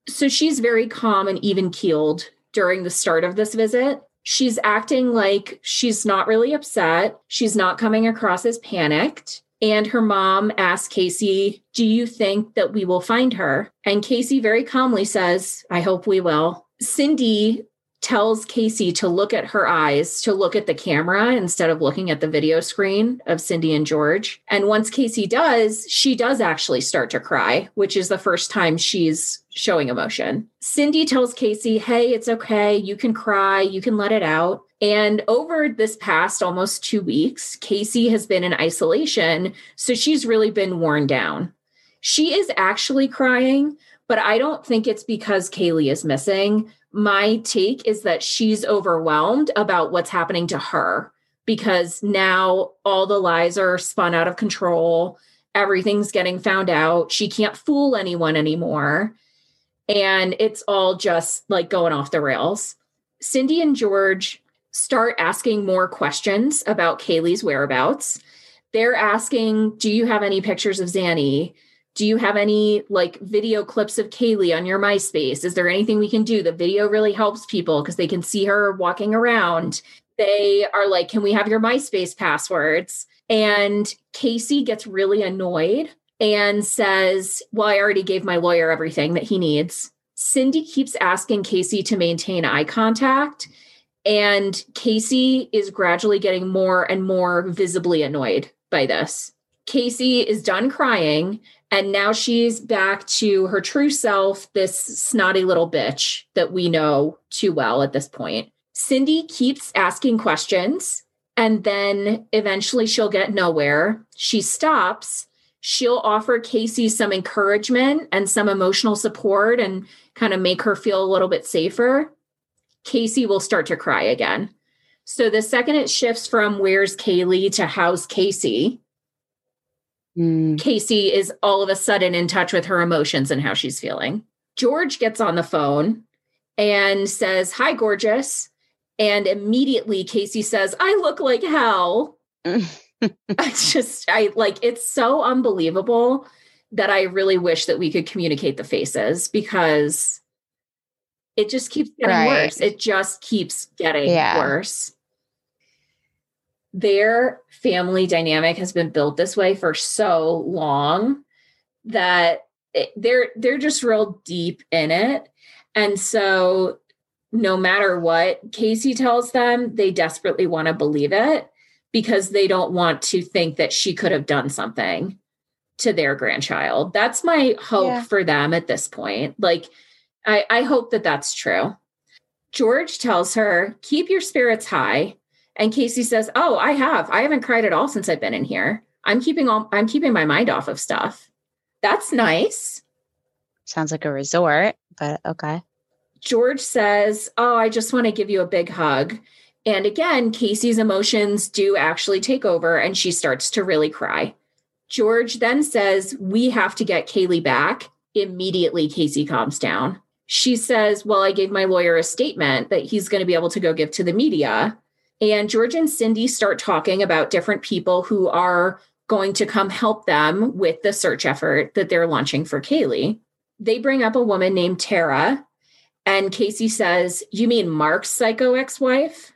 So she's very calm and even keeled during the start of this visit. She's acting like she's not really upset. She's not coming across as panicked. And her mom asks Casey, Do you think that we will find her? And Casey very calmly says, I hope we will. Cindy tells Casey to look at her eyes, to look at the camera instead of looking at the video screen of Cindy and George. And once Casey does, she does actually start to cry, which is the first time she's showing emotion. Cindy tells Casey, Hey, it's okay. You can cry. You can let it out. And over this past almost two weeks, Casey has been in isolation. So she's really been worn down. She is actually crying, but I don't think it's because Caylee is missing my take is that she's overwhelmed about what's happening to her because now all the lies are spun out of control. Everything's getting found out. She can't fool anyone anymore. And it's all just like going off the rails. Cindy and George start asking more questions about Caylee's whereabouts. They're asking, Do you have any pictures of Zanny? Do you have any like video clips of Caylee on your MySpace? Is there anything we can do? The video really helps people because they can see her walking around. They are like, can we have your MySpace passwords? And Casey gets really annoyed and says, Well, I already gave my lawyer everything that he needs. Cindy keeps asking Casey to maintain eye contact. And Casey is gradually getting more and more visibly annoyed by this. Casey is done crying and now she's back to her true self, this snotty little bitch that we know too well at this point. Cindy keeps asking questions, and then eventually she'll get nowhere. She stops. She'll offer Casey some encouragement and some emotional support and kind of make her feel a little bit safer. Casey will start to cry again. So the second it shifts from where's Caylee to how's Casey, Mm. Casey is all of a sudden in touch with her emotions and how she's feeling. George gets on the phone and says, Hi, gorgeous. And immediately Casey says, I look like hell. <laughs> I just, I like, it's so unbelievable that I really wish that we could communicate the faces because it just keeps getting right. worse. It just keeps getting yeah. worse their family dynamic has been built this way for so long that it, they're they're just real deep in it. And so no matter what Casey tells them they desperately want to believe it because they don't want to think that she could have done something to their grandchild. That's my hope yeah. for them at this point. Like I, I hope that that's true. George tells her keep your spirits high and Casey says, "Oh, I have. I haven't cried at all since I've been in here. I'm keeping all I'm keeping my mind off of stuff." That's nice. Sounds like a resort, but okay. George says, "Oh, I just want to give you a big hug." And again, Casey's emotions do actually take over and she starts to really cry. George then says, We have to get Caylee back. Immediately, Casey calms down. She says, Well, I gave my lawyer a statement that he's going to be able to go give to the media. And George and Cindy start talking about different people who are going to come help them with the search effort that they're launching for Caylee. They bring up a woman named Tara, and Casey says, You mean Mark's psycho ex wife?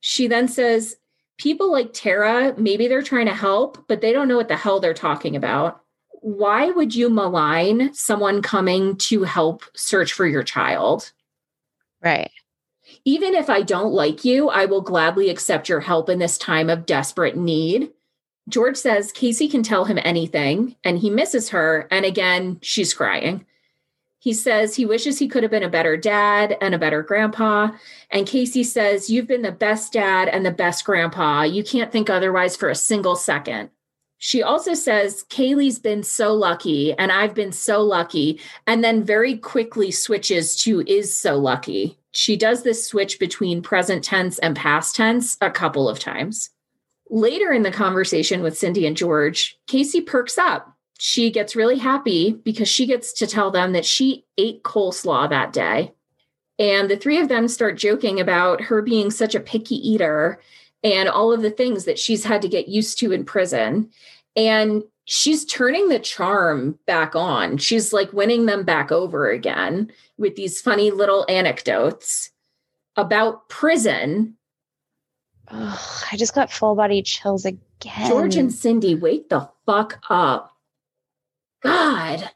She then says, People like Tara, maybe they're trying to help, but they don't know what the hell they're talking about. Why would you malign someone coming to help search for your child? Right even if I don't like you, I will gladly accept your help in this time of desperate need. George says Casey can tell him anything and he misses her. And again, she's crying. He says he wishes he could have been a better dad and a better grandpa. And Casey says, You've been the best dad and the best grandpa. You can't think otherwise for a single second. She also says, Caylee's been so lucky, and I've been so lucky, and then very quickly switches to is so lucky. She does this switch between present tense and past tense a couple of times. Later in the conversation with Cindy and George, Casey perks up. She gets really happy because she gets to tell them that she ate coleslaw that day. And the three of them start joking about her being such a picky eater and all of the things that she's had to get used to in prison. And she's turning the charm back on. She's like winning them back over again with these funny little anecdotes about prison. I just got full body chills again. George and Cindy, wake the fuck up. God.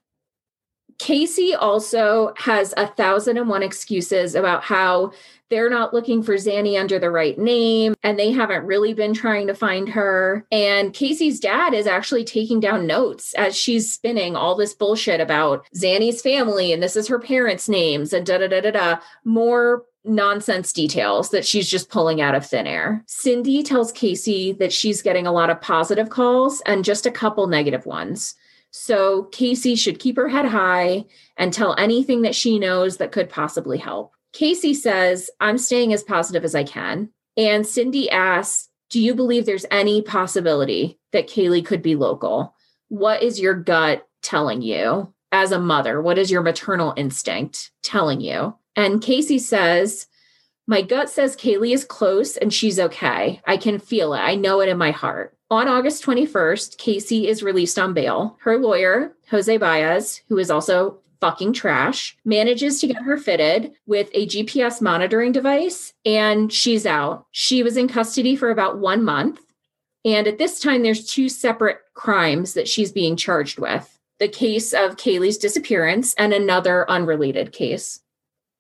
Casey also has a thousand and one excuses about how they're not looking for Zanny under the right name and they haven't really been trying to find her. And Casey's dad is actually taking down notes as she's spinning all this bullshit about Zanny's family and this is her parents' names and da da da da da. More nonsense details that she's just pulling out of thin air. Cindy tells Casey that she's getting a lot of positive calls and just a couple negative ones. So Casey should keep her head high and tell anything that she knows that could possibly help. Casey says, I'm staying as positive as I can. And Cindy asks, Do you believe there's any possibility that Caylee could be local? What is your gut telling you as a mother? What is your maternal instinct telling you? And Casey says, My gut says Caylee is close and she's okay. I can feel it. I know it in my heart. On August 21st, Casey is released on bail. Her lawyer, Jose Baez, who is also fucking trash, manages to get her fitted with a GPS monitoring device, and she's out. She was in custody for about one month. And at this time, there's two separate crimes that she's being charged with the case of Caylee's disappearance and another unrelated case.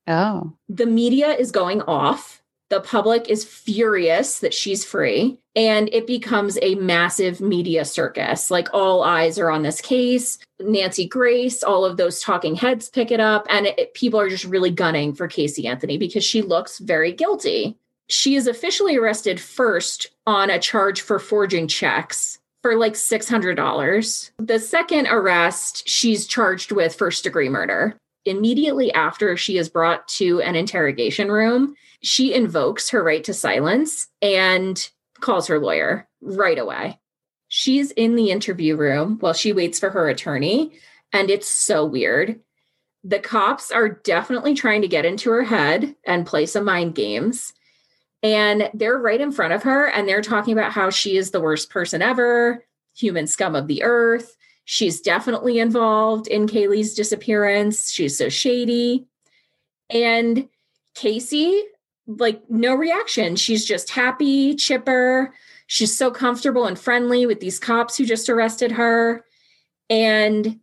Oh. The media is going off. The public is furious that she's free, and it becomes a massive media circus. Like all eyes are on this case. Nancy Grace, all of those talking heads pick it up, and it, people are just really gunning for Casey Anthony because she looks very guilty. She is officially arrested first on a charge for forging checks for like $600. The second arrest, she's charged with first degree murder. Immediately after she is brought to an interrogation room, she invokes her right to silence and calls her lawyer right away. She's in the interview room while she waits for her attorney, and it's so weird. The cops are definitely trying to get into her head and play some mind games. And they're right in front of her and they're talking about how she is the worst person ever, human scum of the earth. She's definitely involved in Caylee's disappearance. She's so shady. And Casey, like, no reaction. She's just happy, chipper. She's so comfortable and friendly with these cops who just arrested her. And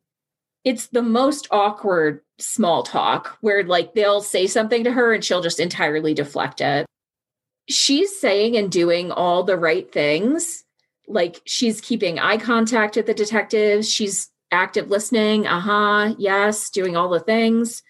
it's the most awkward small talk where, like, they'll say something to her and she'll just entirely deflect it she's saying and doing all the right things. Like she's keeping eye contact with the detectives, she's active listening, uh-huh, yes, doing all the things.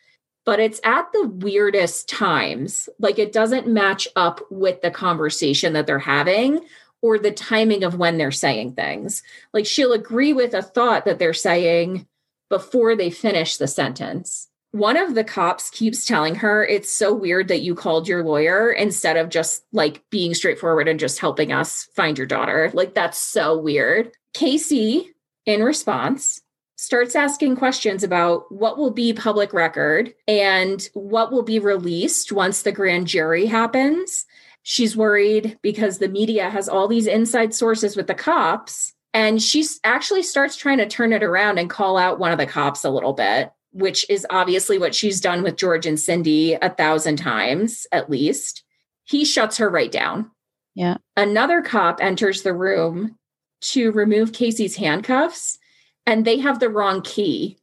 But it's at the weirdest times. Like it doesn't match up with the conversation that they're having or the timing of when they're saying things. Like she'll agree with a thought that they're saying before they finish the sentence one of the cops keeps telling her it's so weird that you called your lawyer instead of just like being straightforward and just helping us find your daughter. Like, that's so weird. Casey, in response, starts asking questions about what will be public record and what will be released once the grand jury happens. She's worried because the media has all these inside sources with the cops. And she actually starts trying to turn it around and call out one of the cops a little bit which is obviously what she's done with George and Cindy a thousand times at least, he shuts her right down. Yeah. Another cop enters the room to remove Casey's handcuffs, and they have the wrong key.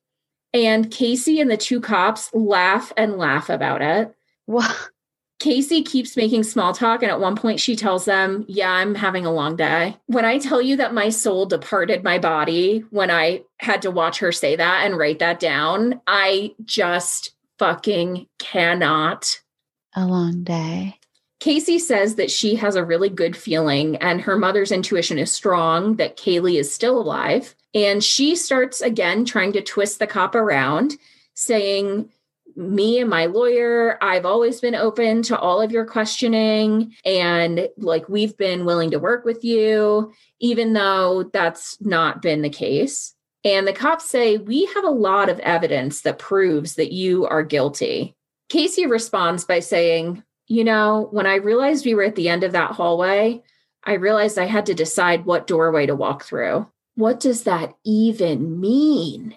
And Casey and the two cops laugh and laugh about it. What? Casey keeps making small talk, and at one point she tells them, Yeah, I'm having a long day. When I tell you that my soul departed my body when I had to watch her say that and write that down, I just fucking cannot. A long day. Casey says that she has a really good feeling and her mother's intuition is strong that Caylee is still alive. And she starts again trying to twist the cop around, saying, me and my lawyer, I've always been open to all of your questioning. And like, we've been willing to work with you, even though that's not been the case. And the cops say, We have a lot of evidence that proves that you are guilty. Casey responds by saying, You know, when I realized we were at the end of that hallway, I realized I had to decide what doorway to walk through. What does that even mean?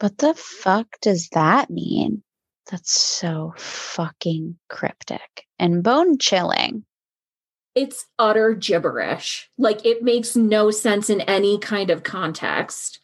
What the fuck does that mean? That's so fucking cryptic and bone chilling. It's utter gibberish. Like it makes no sense in any kind of context.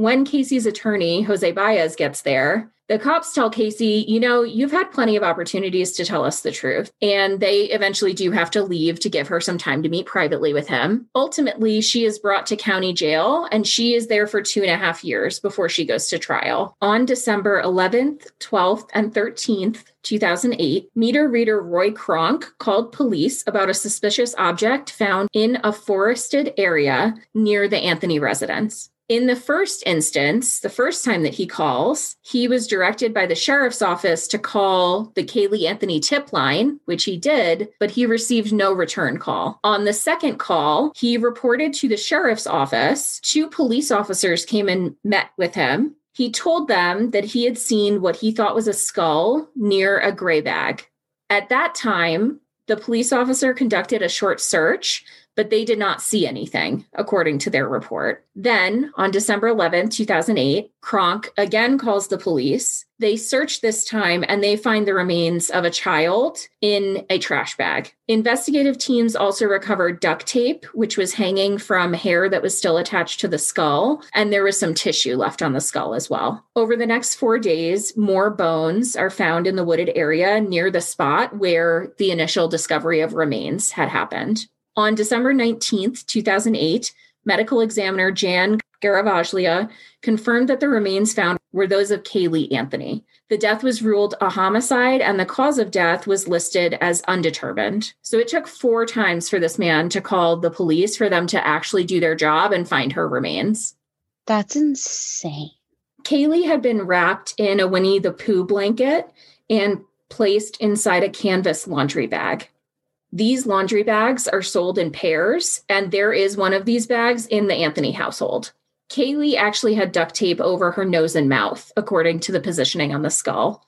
When Casey's attorney, Jose Baez, gets there, the cops tell Casey, you know, you've had plenty of opportunities to tell us the truth. And they eventually do have to leave to give her some time to meet privately with him. Ultimately, she is brought to county jail and she is there for two and a half years before she goes to trial. On December 11th, 12th, and 13th, 2008, meter reader Roy Kronk called police about a suspicious object found in a forested area near the Anthony residence. In the first instance, the first time that he calls, he was directed by the sheriff's office to call the Caylee Anthony tip line, which he did, but he received no return call. On the second call, he reported to the sheriff's office. Two police officers came and met with him. He told them that he had seen what he thought was a skull near a gray bag. At that time, the police officer conducted a short search, but they did not see anything, according to their report. Then, on December 11, 2008, Kronk again calls the police. They search this time and they find the remains of a child in a trash bag. Investigative teams also recovered duct tape, which was hanging from hair that was still attached to the skull, and there was some tissue left on the skull as well. Over the next four days, more bones are found in the wooded area near the spot where the initial discovery of remains had happened. On December 19th, 2008, medical examiner Jan Garavaglia confirmed that the remains found were those of Caylee Anthony. The death was ruled a homicide and the cause of death was listed as undetermined. So it took four times for this man to call the police for them to actually do their job and find her remains. That's insane. Caylee had been wrapped in a Winnie the Pooh blanket and placed inside a canvas laundry bag. These laundry bags are sold in pairs, and there is one of these bags in the Anthony household. Caylee actually had duct tape over her nose and mouth, according to the positioning on the skull.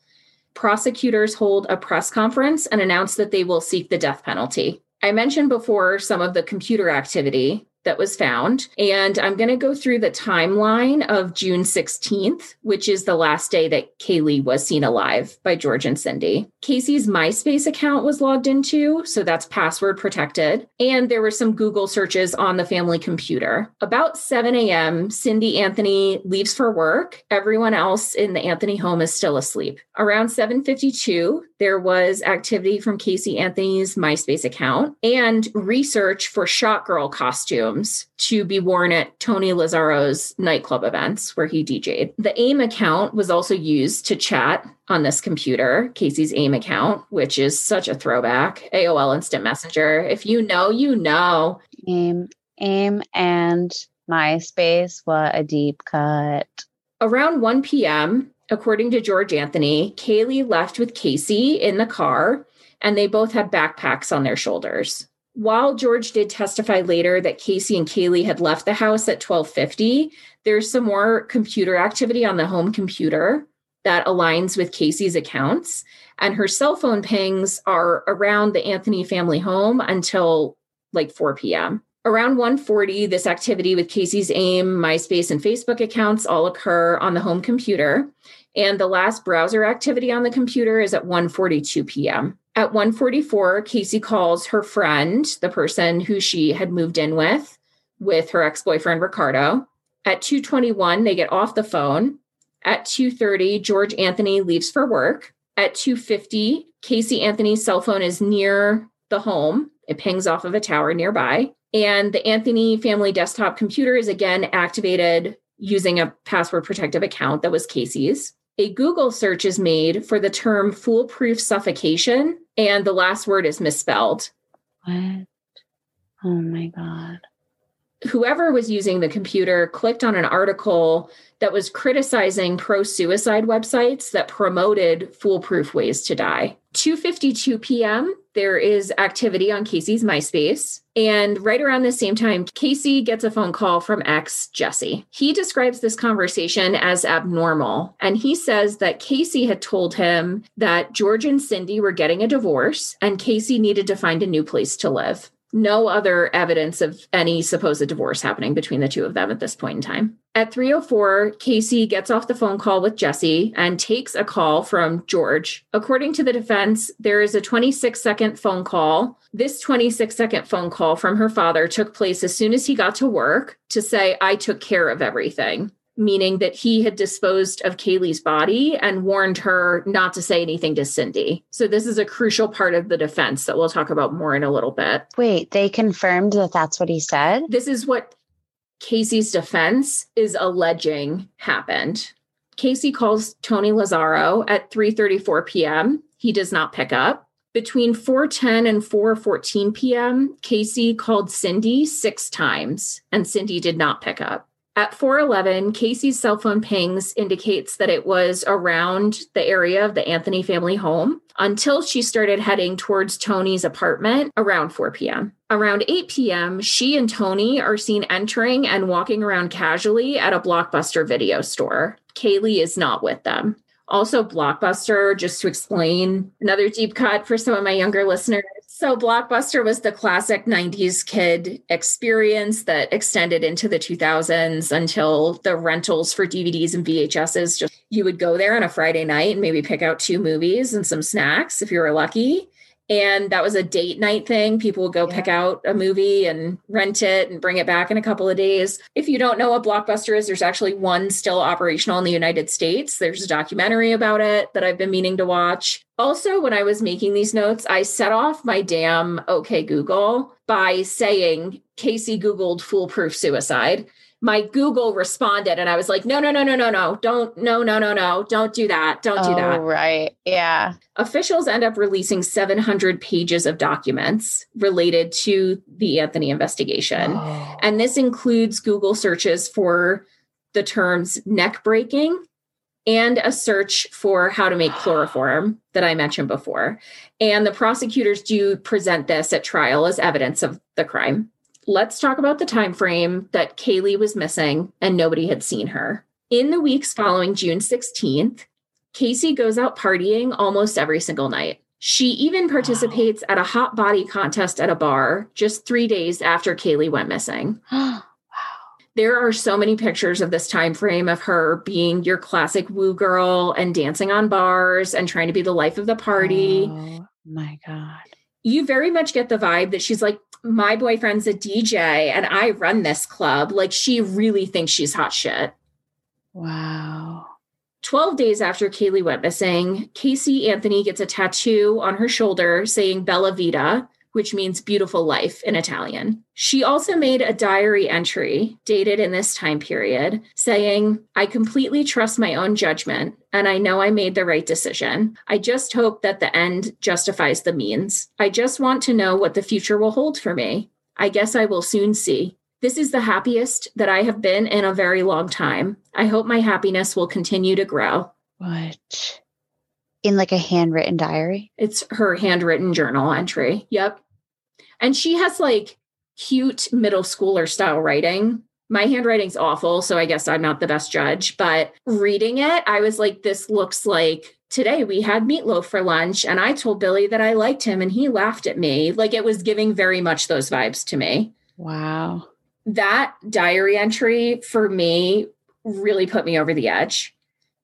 Prosecutors hold a press conference and announce that they will seek the death penalty. I mentioned before some of the computer activity that was found. And I'm going to go through the timeline of June 16th, which is the last day that Caylee was seen alive by George and Cindy. Casey's MySpace account was logged into, so that's password protected. And there were some Google searches on the family computer. About 7 a.m., Cindy Anthony leaves for work. Everyone else in the Anthony home is still asleep. Around 7:52, there was activity from Casey Anthony's MySpace account and research for shot girl costumes to be worn at Tony Lazzaro's nightclub events where he DJ'd. The AIM account was also used to chat on this computer, Casey's AIM account, which is such a throwback. AOL Instant Messenger. If you know, you know. AIM, AIM and MySpace. What a deep cut. Around 1 p.m., according to George Anthony, Caylee left with Casey in the car, and they both had backpacks on their shoulders. While George did testify later that Casey and Caylee had left the house at 1250, there's some more computer activity on the home computer that aligns with Casey's accounts. And her cell phone pings are around the Anthony family home until like 4 p.m. Around 1:40, this activity with Casey's AIM, MySpace, and Facebook accounts all occur on the home computer. And the last browser activity on the computer is at 1:42 p.m. At 1:44, Casey calls her friend, the person who she had moved in with, with her ex-boyfriend Ricardo. At 2:21, they get off the phone. At 2:30, George Anthony leaves for work. At 2:50, Casey Anthony's cell phone is near the home. It pings off of a tower nearby. And the Anthony family desktop computer is again activated using a password protective account that was Casey's. A Google search is made for the term foolproof suffocation, and the last word is misspelled. What? Oh my God. Whoever was using the computer clicked on an article that was criticizing pro suicide websites that promoted foolproof ways to die. 2:52 p.m. there is activity on Casey's MySpace. And right around the same time Casey gets a phone call from ex Jesse. He describes this conversation as abnormal. And he says that Casey had told him that George and Cindy were getting a divorce and Casey needed to find a new place to live no other evidence of any supposed divorce happening between the two of them at this point in time. At 304, Casey gets off the phone call with Jesse and takes a call from George. According to the defense, there is a 26 second phone call. This 26 second phone call from her father took place as soon as he got to work to say, I took care of everything meaning that he had disposed of Caylee's body and warned her not to say anything to Cindy. So, this is a crucial part of the defense that we'll talk about more in a little bit. Wait, they confirmed that that's what he said? This is what Casey's defense is alleging happened. Casey calls Tony Lazzaro at 3:34 p.m. He does not pick up. Between 4:10 and 4:14 p.m., Casey called Cindy 6 times and Cindy did not pick up. At 411, Casey's cell phone pings indicates that it was around the area of the Anthony family home until she started heading towards Tony's apartment around 4 p.m. Around 8 p.m., she and Tony are seen entering and walking around casually at a Blockbuster video store. Caylee is not with them. Also, Blockbuster, just to explain another deep cut for some of my younger listeners, so, Blockbuster was the classic 90s kid experience that extended into the 2000s until the rentals for DVDs and VHSs. Just you would go there on a Friday night and maybe pick out two movies and some snacks if you were lucky and that was a date night thing. People would go yeah. pick out a movie and rent it and bring it back in a couple of days. If you don't know what Blockbuster is, there's actually one still operational in the United States. There's a documentary about it that I've been meaning to watch. Also, when I was making these notes, I set off my damn OK Google by saying Casey Googled foolproof suicide my Google responded and I was like, no, no, no, no, no, no, don't, no, no, no, no, don't do that. Don't do that. Oh, right. Yeah. Officials end up releasing 700 pages of documents related to the Anthony investigation. Oh. And this includes Google searches for the terms neck breaking and a search for how to make chloroform that I mentioned before. And the prosecutors do present this at trial as evidence of the crime let's talk about the time frame that Caylee was missing and nobody had seen her. In the weeks following June 16th, Casey goes out partying almost every single night. She even participates wow. at a hot body contest at a bar just three days after Caylee went missing. <gasps> wow. There are so many pictures of this time frame of her being your classic woo girl and dancing on bars and trying to be the life of the party. Oh my God. You very much get the vibe that she's like, my boyfriend's a DJ and I run this club. Like she really thinks she's hot shit. Wow. 12 days after Caylee went missing, Casey Anthony gets a tattoo on her shoulder saying Bella Vita, which means beautiful life in Italian. She also made a diary entry dated in this time period saying, I completely trust my own judgment and I know I made the right decision. I just hope that the end justifies the means. I just want to know what the future will hold for me. I guess I will soon see. This is the happiest that I have been in a very long time. I hope my happiness will continue to grow. What? In like a handwritten diary? It's her handwritten journal entry. Yep. And she has like cute middle schooler style writing. My handwriting's awful, so I guess I'm not the best judge, but reading it, I was like, this looks like today we had meatloaf for lunch and I told Billy that I liked him and he laughed at me. Like it was giving very much those vibes to me. Wow. That diary entry for me really put me over the edge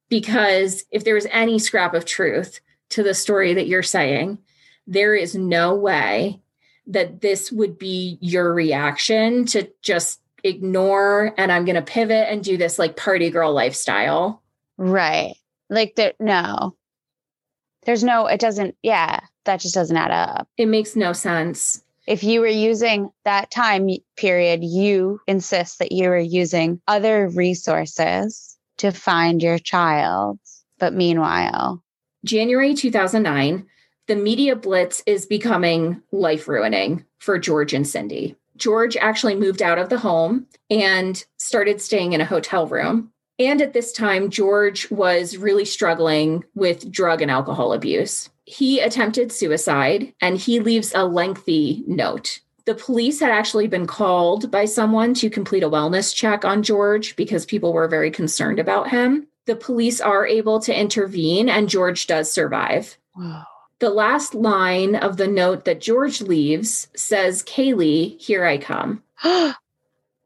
because if there was any scrap of truth to the story that you're saying, there is no way that this would be your reaction to just ignore and I'm going to pivot and do this like party girl lifestyle. Right. Like there no. There's no it doesn't yeah, that just doesn't add up. It makes no sense. If you were using that time period, you insist that you were using other resources to find your child. But meanwhile, January 2009, the media blitz is becoming life ruining for George and Cindy. George actually moved out of the home and started staying in a hotel room. And at this time, George was really struggling with drug and alcohol abuse. He attempted suicide and he leaves a lengthy note. The police had actually been called by someone to complete a wellness check on George because people were very concerned about him. The police are able to intervene and George does survive. Wow. The last line of the note that George leaves says, Caylee, here I come. <gasps>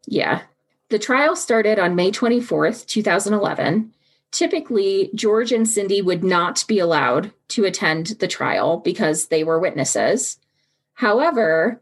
Yeah. The trial started on May 24th, 2011. Typically, George and Cindy would not be allowed to attend the trial because they were witnesses. However,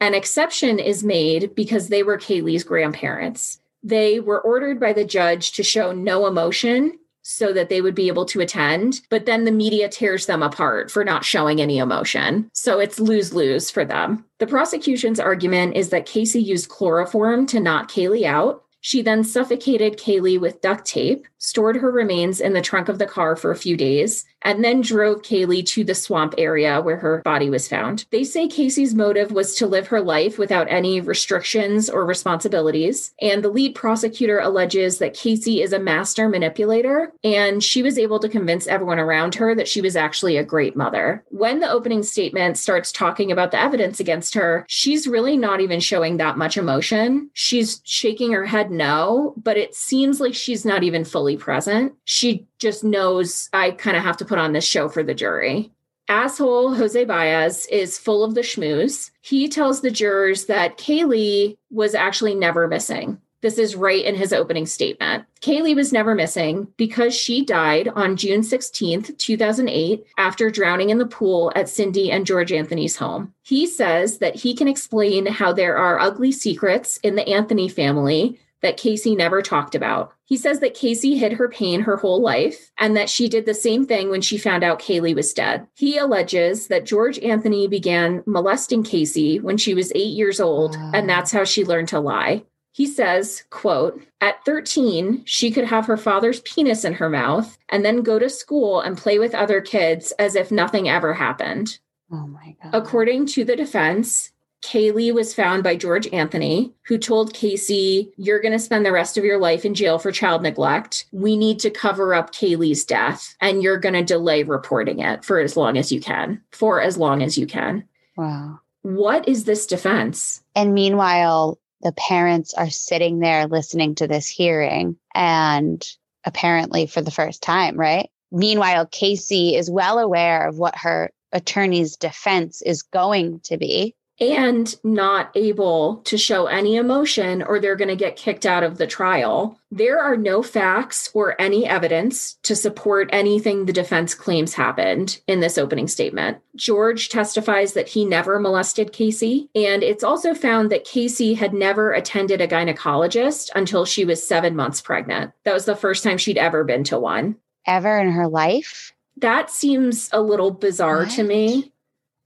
an exception is made because they were Caylee's grandparents. They were ordered by the judge to show no emotion so that they would be able to attend, but then the media tears them apart for not showing any emotion. So it's lose lose for them. The prosecution's argument is that Casey used chloroform to knock Caylee out. She then suffocated Caylee with duct tape, stored her remains in the trunk of the car for a few days, and then drove Caylee to the swamp area where her body was found. They say Casey's motive was to live her life without any restrictions or responsibilities. And the lead prosecutor alleges that Casey is a master manipulator and she was able to convince everyone around her that she was actually a great mother. When the opening statement starts talking about the evidence against her, she's really not even showing that much emotion. She's shaking her head no, but it seems like she's not even fully present. She just knows I kind of have to put on this show for the jury. Asshole Jose Baez is full of the schmooze. He tells the jurors that Caylee was actually never missing. This is right in his opening statement. Caylee was never missing because she died on June 16th, 2008, after drowning in the pool at Cindy and George Anthony's home. He says that he can explain how there are ugly secrets in the Anthony family that Casey never talked about. He says that Casey hid her pain her whole life and that she did the same thing when she found out Caylee was dead. He alleges that George Anthony began molesting Casey when she was eight years old, and that's how she learned to lie. He says, quote, at 13, she could have her father's penis in her mouth and then go to school and play with other kids as if nothing ever happened. Oh my God. According to the defense, Caylee was found by George Anthony, who told Casey, You're going to spend the rest of your life in jail for child neglect. We need to cover up Caylee's death, and you're going to delay reporting it for as long as you can, for as long as you can. Wow. What is this defense? And meanwhile, the parents are sitting there listening to this hearing and apparently for the first time, right? Meanwhile, Casey is well aware of what her attorney's defense is going to be and not able to show any emotion or they're going to get kicked out of the trial. There are no facts or any evidence to support anything the defense claims happened in this opening statement. George testifies that he never molested Casey, and it's also found that Casey had never attended a gynecologist until she was seven months pregnant. That was the first time she'd ever been to one. Ever in her life? That seems a little bizarre What? to me.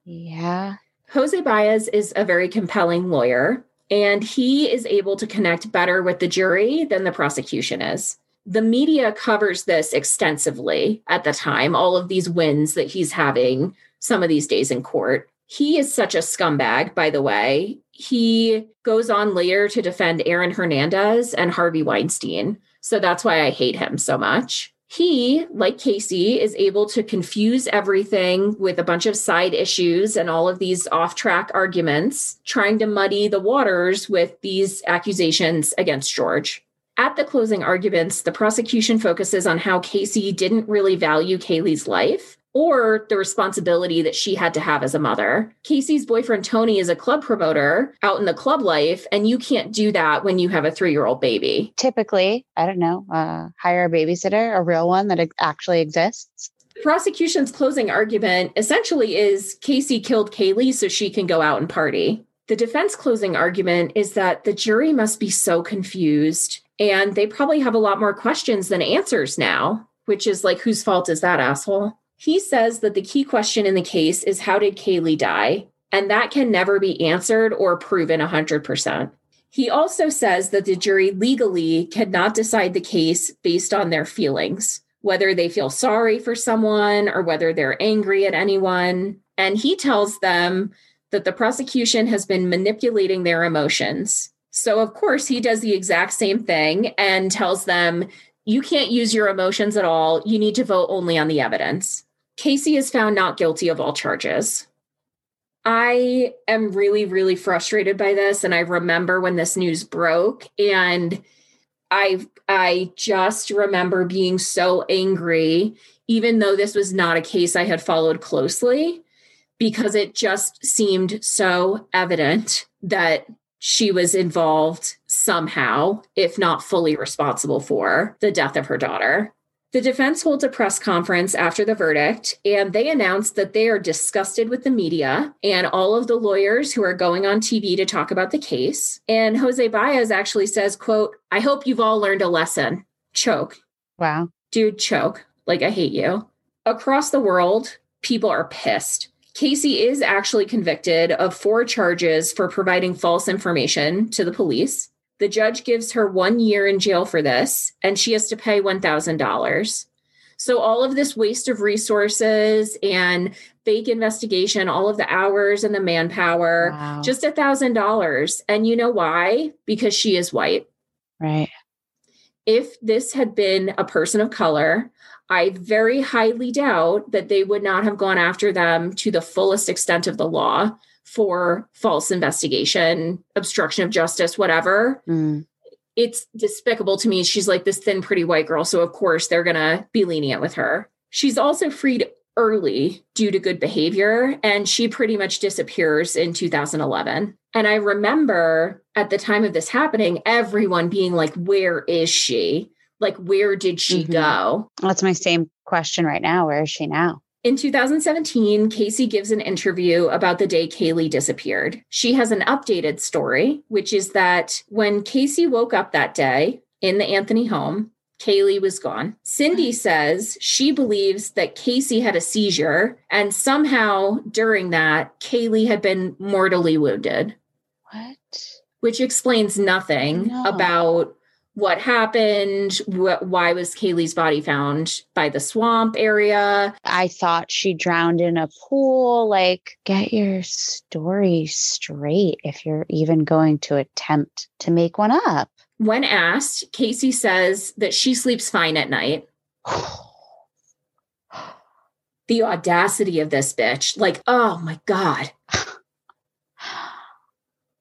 Yeah. Jose Baez is a very compelling lawyer, and he is able to connect better with the jury than the prosecution is. The media covers this extensively at the time, all of these wins that he's having some of these days in court. He is such a scumbag, by the way. He goes on later to defend Aaron Hernandez and Harvey Weinstein. So that's why I hate him so much. He, like Casey, is able to confuse everything with a bunch of side issues and all of these off track arguments, trying to muddy the waters with these accusations against George. At the closing arguments, the prosecution focuses on how Casey didn't really value Caylee's life or the responsibility that she had to have as a mother. Casey's boyfriend Tony is a club promoter out in the club life, and you can't do that when you have a three year old baby. Typically, I don't know, uh, hire a babysitter, a real one that actually exists. Prosecution's closing argument essentially is Casey killed Caylee so she can go out and party. The defense closing argument is that the jury must be so confused and they probably have a lot more questions than answers now, which is like, whose fault is that, asshole? He says that the key question in the case is how did Caylee die? And that can never be answered or proven 100%. He also says that the jury legally cannot decide the case based on their feelings, whether they feel sorry for someone or whether they're angry at anyone. And he tells them that the prosecution has been manipulating their emotions. So, of course, he does the exact same thing and tells them, you can't use your emotions at all. You need to vote only on the evidence. Casey is found not guilty of all charges. I am really, really frustrated by this. And I remember when this news broke, and I I just remember being so angry, even though this was not a case I had followed closely, because it just seemed so evident that she was involved somehow, if not fully responsible for the death of her daughter. The defense holds a press conference after the verdict, and they announce that they are disgusted with the media and all of the lawyers who are going on TV to talk about the case. And Jose Baez actually says, quote, I hope you've all learned a lesson. Choke. Wow. Dude, choke. Like, I hate you. Across the world, people are pissed. Casey is actually convicted of four charges for providing false information to the police. The judge gives her one year in jail for this, and she has to pay $1,000. So, all of this waste of resources and fake investigation, all of the hours and the manpower, Wow. just a $1,000. And you know why? Because she is white. right. If this had been a person of color, I very highly doubt that they would not have gone after them to the fullest extent of the law for false investigation, obstruction of justice, whatever Mm. it's despicable to me. She's like this thin, pretty white girl. So, of course, they're going to be lenient with her. She's also freed early due to good behavior, and she pretty much disappears in 2011. And I remember at the time of this happening, everyone being like, Where is she? Like, where did she Mhm. go? That's my same question right now. Where is she now? In 2017, Casey gives an interview about the day Caylee disappeared. She has an updated story, which is that when Casey woke up that day in the Anthony home, Caylee was gone. Cindy says she believes that Casey had a seizure, and somehow during that, Caylee had been mortally wounded, What? which explains nothing No. about what happened, wh- why was Caylee's body found by the swamp area, I thought she drowned in a pool. Like, get your story straight if you're even going to attempt to make one up. When asked, Casey says that she sleeps fine at night. <sighs> The audacity of this bitch. Like, oh my God. <sighs>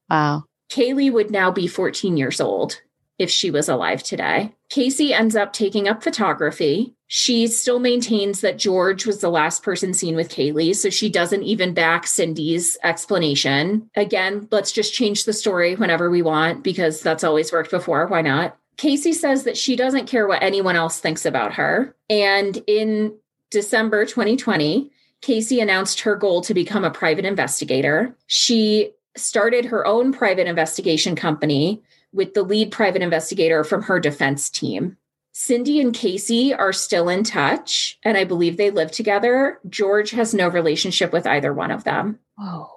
wow. Caylee would now be 14 years old if she was alive today. Casey ends up taking up photography. She still maintains that George was the last person seen with Caylee, so she doesn't even back Cindy's explanation. Again, let's just change the story whenever we want because that's always worked before. Why not? Casey says that she doesn't care what anyone else thinks about her. And in December 2020, Casey announced her goal to become a private investigator. She started her own private investigation company with the lead private investigator from her defense team. Cindy and Casey are still in touch, and I believe they live together. George has no relationship with either one of them. Whoa.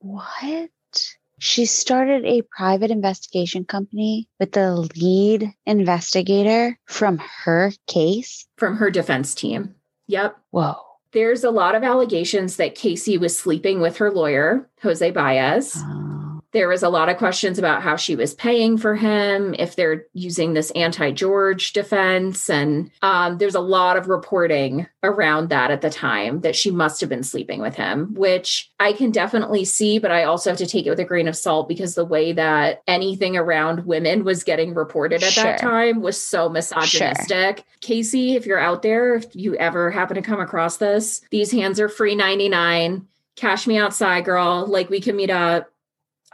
What? She started a private investigation company with the lead investigator from her case. From her defense team. Yep. Whoa. There's a lot of allegations that Casey was sleeping with her lawyer, Jose Baez. Oh. There was a lot of questions about how she was paying for him, if they're using this anti George defense. And um, there's a lot of reporting around that at the time that she must have been sleeping with him, which I can definitely see, but I also have to take it with a grain of salt because the way that anything around women was getting reported at that time was so misogynistic. Casey, if you're out there, if you ever happen to come across this, these hands are free 99. Cash me outside, girl. Like we can meet up.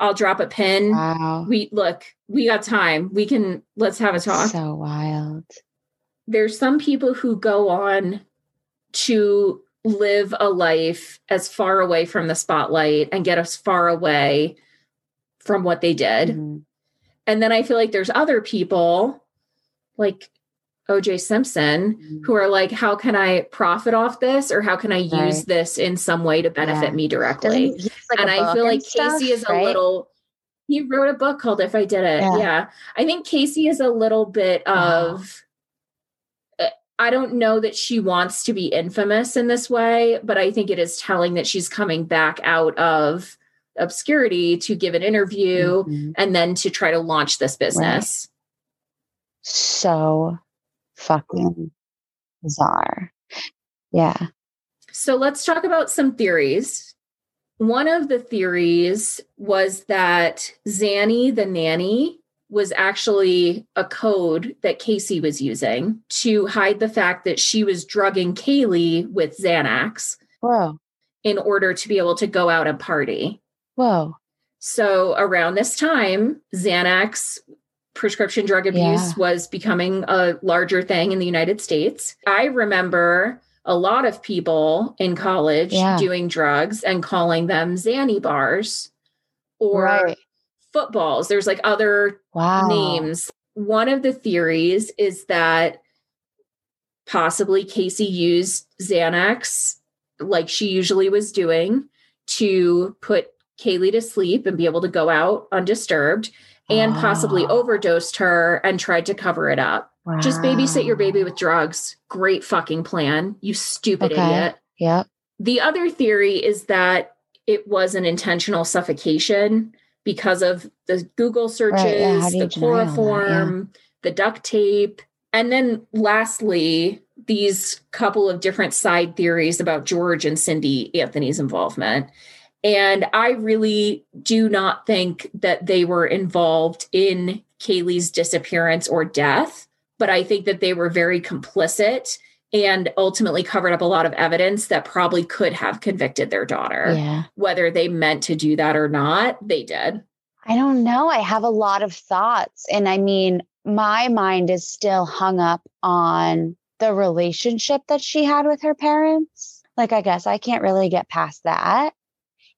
I'll drop a pin. Wow. We look, we got time. We can let's have a talk. So wild. There's some people who go on to live a life as far away from the spotlight and get as far away from what they did. Mhm. And then I feel like there's other people like OJ Simpson Mhm. who are like, how can I profit off this or how can I use Right. this in some way to benefit Yeah. me directly? Doesn't he have, like, and I feel like stuff, Casey is a little. He wrote a book called "If I Did It." Yeah. Yeah, I think Casey is a little bit of. uh, I don't know that she wants to be infamous in this way, but I think it is telling that she's coming back out of obscurity to give an interview mm-hmm. and then to try to launch this business. Right. So fucking bizarre. Yeah. So let's talk about some theories. One of the theories was that Zanny the nanny was actually a code that Casey was using to hide the fact that she was drugging Kaylee with Xanax. Whoa. In order to be able to go out and party. Whoa. So around this time, Xanax prescription drug abuse yeah. was becoming a larger thing in the United States. I remember a lot of people in college yeah. doing drugs and calling them Xanny bars or right. footballs. There's like other wow. names. One of the theories is that possibly Casey used Xanax like she usually was doing to put Kaylee to sleep and be able to go out undisturbed and oh. possibly overdosed her and tried to cover it up. Wow. Just babysit your baby with drugs. Great fucking plan, you stupid okay. idiot. Yep. The other theory is that it was an intentional suffocation because of the Google searches, right, yeah. the chloroform, yeah. the duct tape. And then lastly, these couple of different side theories about George and Cindy Anthony's involvement. And I really do not think that they were involved in Caylee's disappearance or death, but I think that they were very complicit and ultimately covered up a lot of evidence that probably could have convicted their daughter. Yeah. Whether they meant to do that or not, they did. I don't know. I have a lot of thoughts. And I mean, my mind is still hung up on the relationship that she had with her parents. Like, I guess I can't really get past that.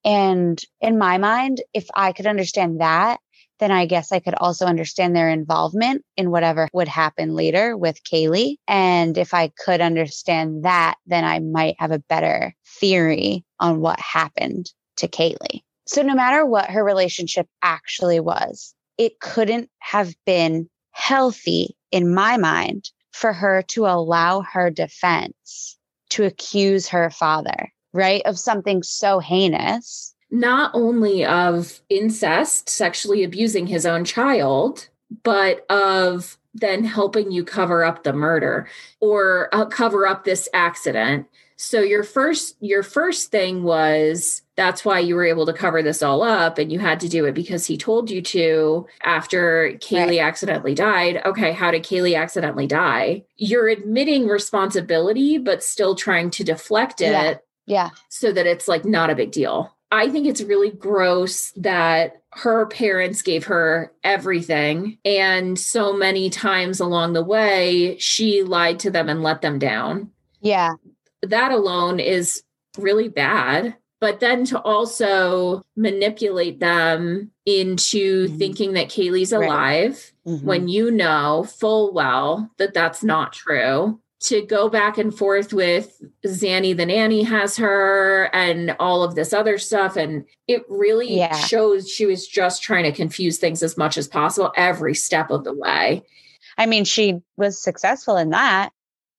And in my mind, if I could understand that, then I guess I could also understand their involvement in whatever would happen later with Caylee. And if I could understand that, then I might have a better theory on what happened to Caylee. So no matter what her relationship actually was, it couldn't have been healthy in my mind for her to allow her defense to accuse her father right? Of something so heinous. Not only of incest, sexually abusing his own child, but of then helping you cover up the murder or uh, cover up this accident. So your first your first thing was that's why you were able to cover this all up and you had to do it because he told you to after Caylee right. accidentally died. Okay, how did Caylee accidentally die? You're admitting responsibility but still trying to deflect it yeah. Yeah. So that it's like not a big deal. I think it's really gross that her parents gave her everything. And so many times along the way, she lied to them and let them down. Yeah. That alone is really bad. But then to also manipulate them into mm-hmm. thinking that Caylee's alive right. mm-hmm. when you know full well that that's not true to go back and forth with Zanny the nanny has her and all of this other stuff. And it really yeah. shows she was just trying to confuse things as much as possible every step of the way. I mean, she was successful in that.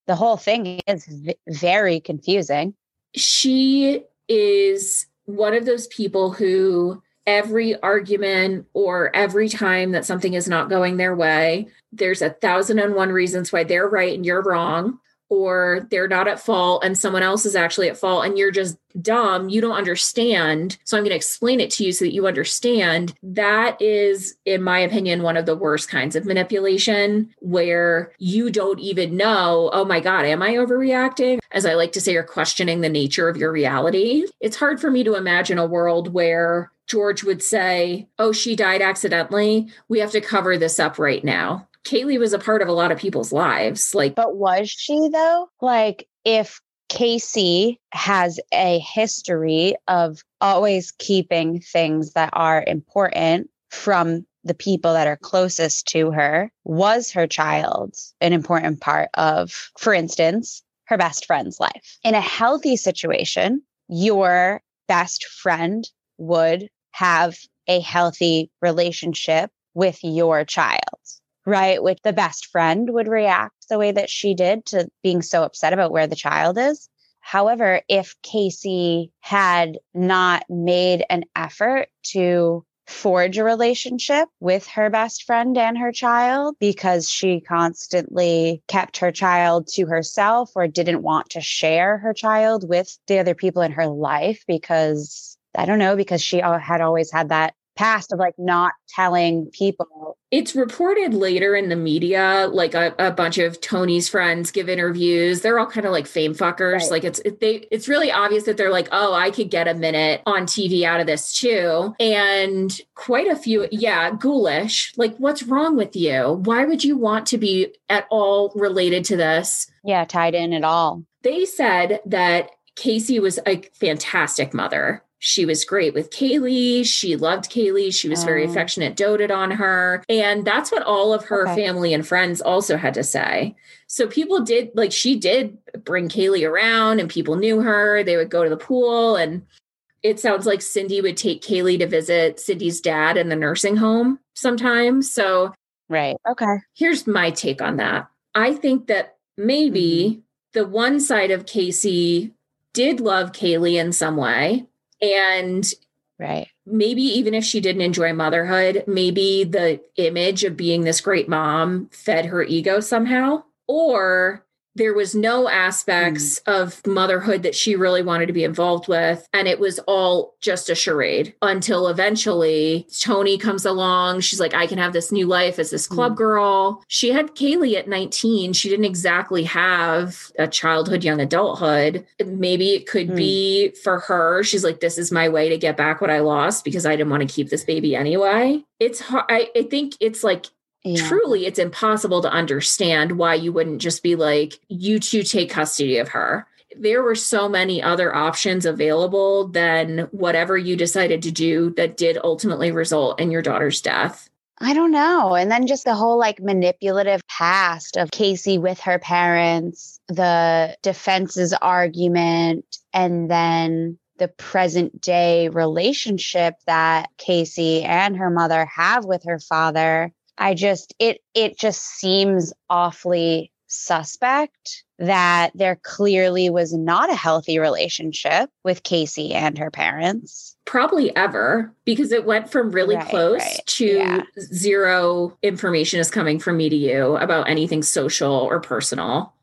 The whole thing is v- very confusing. She is one of those people who every argument or every time that something is not going their way, there's a thousand and one reasons why they're right and you're wrong, or they're not at fault and someone else is actually at fault and you're just dumb. You don't understand. So I'm going to explain it to you so that you understand. That is, in my opinion, one of the worst kinds of manipulation where you don't even know, oh my God, am I overreacting? As I like to say, you're questioning the nature of your reality. It's hard for me to imagine a world where George would say, Oh, she died accidentally. We have to cover this up right now. Caylee was a part of a lot of people's lives. Like, but was she though? Like, if Casey has a history of always keeping things that are important from the people that are closest to her, was her child an important part of, for instance, her best friend's life? In a healthy situation, your best friend would have a healthy relationship with your child, right? Which the best friend would react the way that she did to being so upset about where the child is. However, if Casey had not made an effort to forge a relationship with her best friend and her child because she constantly kept her child to herself or didn't want to share her child with the other people in her life because I don't know, because she had always had that past of like not telling people. It's reported later in the media, like a, a bunch of Tony's friends give interviews. They're all kind of like fame fuckers. Right. Like it's it, they it's really obvious that they're like, oh, I could get a minute on TV out of this too. And quite a few, yeah, ghoulish. Like, what's wrong with you? Why would you want to be at all related to this? Yeah, tied in at all. They said that Casey was a fantastic mother she was great with Caylee. She loved Caylee. She was very oh. affectionate, doted on her. And that's what all of her okay. family and friends also had to say. So people did, like, she did bring Caylee around and people knew her. They would go to the pool. And it sounds like Cindy would take Caylee to visit Cindy's dad in the nursing home sometimes. So, right. Okay. Here's my take on that. I think that maybe mm-hmm. the one side of Casey did love Caylee in some way and right. Maybe even if she didn't enjoy motherhood, maybe the image of being this great mom fed her ego somehow. Or there was no aspects mm. of motherhood that she really wanted to be involved with and it was all just a charade until eventually tony comes along she's like i can have this new life as this club mm. girl she had caylee at 19 she didn't exactly have a childhood young adulthood maybe it could mm. be for her she's like this is my way to get back what i lost because i didn't want to keep this baby anyway it's hard I, I think it's like yeah. truly it's impossible to understand why you wouldn't just be like you two take custody of her there were so many other options available than whatever you decided to do that did ultimately result in your daughter's death I don't know. And then just the whole like manipulative past of Casey with her parents, the defense's argument, and then the present day relationship that Casey and her mother have with her father. I just it it just seems awfully suspect that there clearly was not a healthy relationship with Casey and her parents. Probably ever, because it went from really right, close right. to yeah. zero information is coming from me to you about anything social or personal.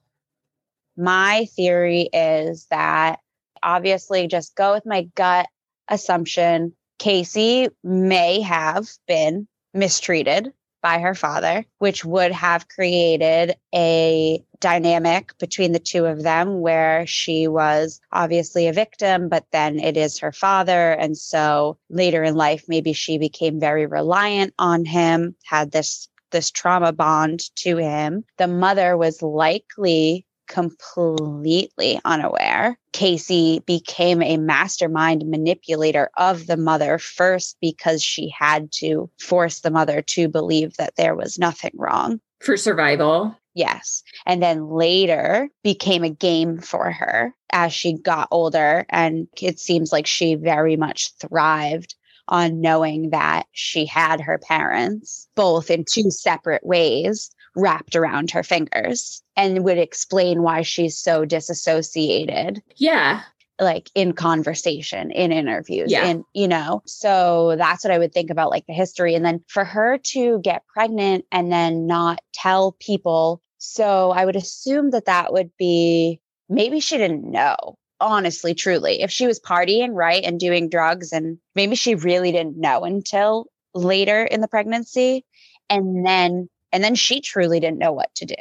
My theory is that obviously just go with my gut assumption. Casey may have been mistreated by her father, which would have created a dynamic between the two of them where she was obviously a victim, but then it is her father. And so later in life, maybe she became very reliant on him, had this this trauma bond to him. The mother was likely completely unaware. Casey became a mastermind manipulator of the mother first because she had to force the mother to believe that there was nothing wrong. For survival. Yes. And then later became a game for her as she got older. And it seems like she very much thrived on knowing that she had her parents both in two separate ways wrapped around her fingers and would explain why she's so disassociated. Yeah. Like in conversation, in interviews, yeah. and you know, so that's what I would think about like the history. And then for her to get pregnant and then not tell people. So I would assume that that would be maybe she didn't know honestly, truly. If she was partying, right, and doing drugs, and maybe she really didn't know until later in the pregnancy. And then and then she truly didn't know what to do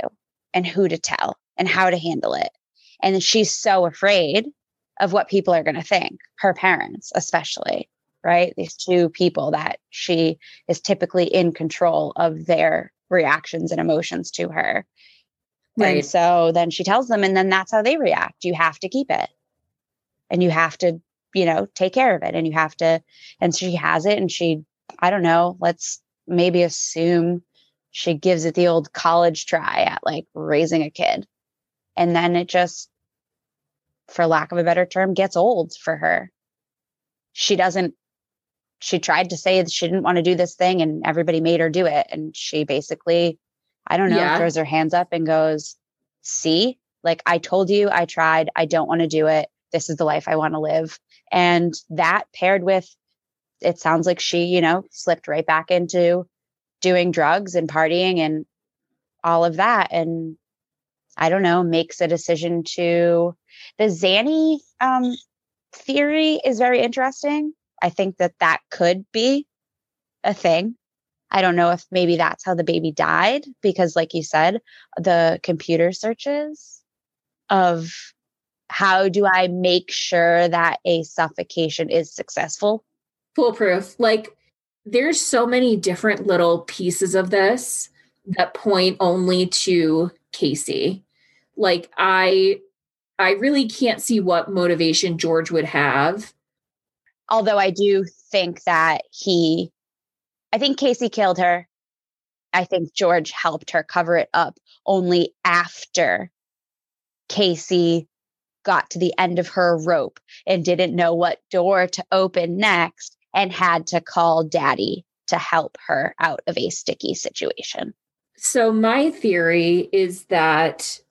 and who to tell and how to handle it. And she's so afraid of what people are going to think, her parents, especially, right? These two people that she is typically in control of their reactions and emotions to her. Right. And so then she tells them, and then that's how they react. You have to keep it and you have to, you know, take care of it and you have to. And she has it and she, I don't know, let's maybe assume she gives it the old college try at like raising a kid. And then it just, for lack of a better term, gets old for her. She doesn't, she tried to say that she didn't want to do this thing and everybody made her do it. And she basically, I don't know, Yeah. throws her hands up and goes, See, like I told you, I tried. I don't want to do it. This is the life I want to live. And that paired with, it sounds like she, you know, slipped right back into doing drugs and partying and all of that. And I don't know, makes a decision to the Zanny um, theory is very interesting. I think that that could be a thing. I don't know if maybe that's how the baby died because, like you said, the computer searches of how do I make sure that a suffocation is successful? foolproof. Like there's so many different little pieces of this that point only to Casey. Like I I really can't see what motivation George would have. Although I do think that he, I think Casey killed her. I think George helped her cover it up only after Casey got to the end of her rope and didn't know what door to open next and had to call daddy to help her out of a sticky situation. So my theory is that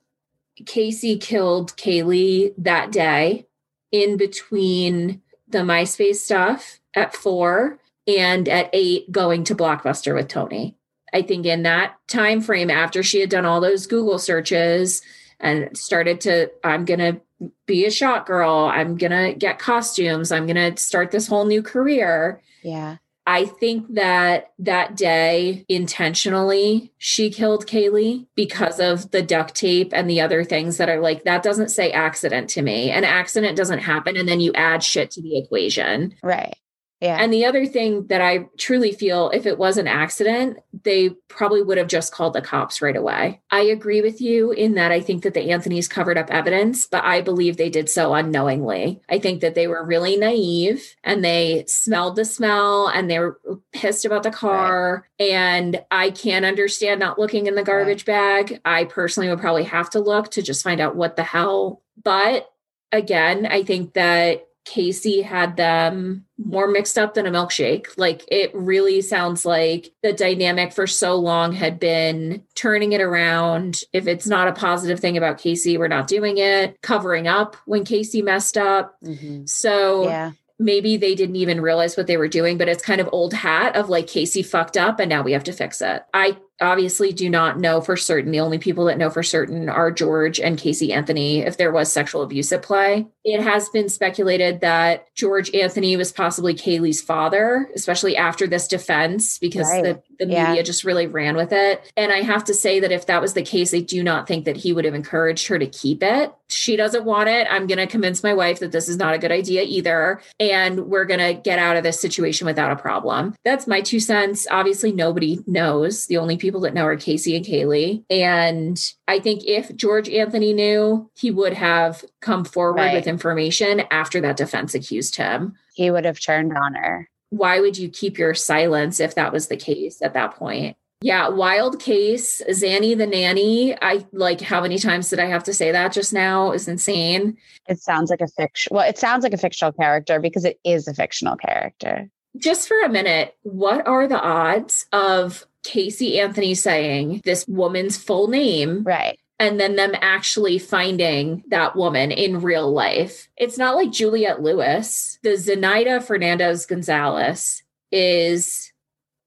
Casey killed Caylee that day in between the MySpace stuff at four and at eight going to Blockbuster with Tony. I think in that time frame after she had done all those Google searches and started to, I'm gonna be a shot girl, I'm gonna get costumes, I'm gonna start this whole new career. Yeah. I think that that day intentionally she killed Caylee because of the duct tape and the other things that are like that doesn't say accident to me. An accident doesn't happen and then you add shit to the equation. Right. Yeah. And the other thing that I truly feel if it was an accident, they probably would have just called the cops right away. I agree with you in that I think that the Anthony's covered up evidence, but I believe they did so unknowingly. I think that they were really naive and they smelled the smell and they were pissed about the car. And I can't understand not looking in the garbage bag. I personally would probably have to look to just find out what the hell. But again, I think that Casey had them more mixed up than a milkshake. Like it really sounds like the dynamic for so long had been turning it around. If it's not a positive thing about Casey, we're not doing it, covering up when Casey messed up. Mhm. So Yeah. maybe they didn't even realize what they were doing, but it's kind of old hat of like Casey fucked up and now we have to fix it. I obviously do not know for certain. The only people that know for certain are George and Casey Anthony if there was sexual abuse at play. It has been speculated that George Anthony was possibly Caylee's father, especially after this defense, because Right. the, the Yeah. media just really ran with it. And I have to say that if that was the case, I do not think that he would have encouraged her to keep it. She doesn't want it. I'm going to convince my wife that this is not a good idea either. And we're going to get out of this situation without a problem. That's my two cents. Obviously, nobody knows. The only people that know are Casey and Caylee. And I think if George Anthony knew, he would have come forward Right. with information after that defense accused him. He would have turned on her. Why would you keep your silence if that was the case at that point? Yeah, wild case. Zanny the nanny. I like how many times did I have to say that just now? Is insane. It sounds like a fiction. Well, it sounds like a fictional character because it is a fictional character. Just for a minute, what are the odds of Casey Anthony saying this woman's full name Right. and then them actually finding that woman in real life? It's not like Juliette Lewis. The Zenaida Fernandez Gonzalez is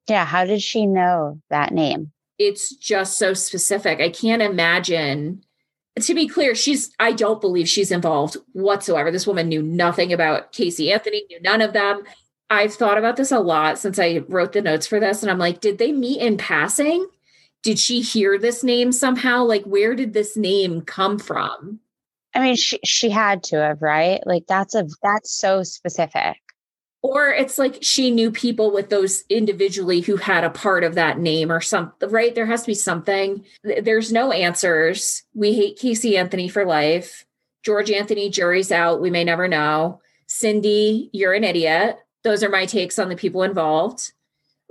Yeah. How did she know that name? it's just so specific. I can't imagine. To be clear, she's I don't believe she's involved whatsoever. This woman knew nothing about Casey Anthony, knew none of them. I've thought about this a lot since I wrote the notes for this and I'm like, did they meet in passing? Did she hear this name somehow? Like where did this name come from? I mean, she she had to have, right? Like that's a that's so specific. Or it's like she knew people with those individually who had a part of that name or something, right? There has to be something. There's no answers. We hate Casey Anthony for life. George Anthony, jury's out. We may never know. Cindy, you're an idiot. Those are my takes on the people involved.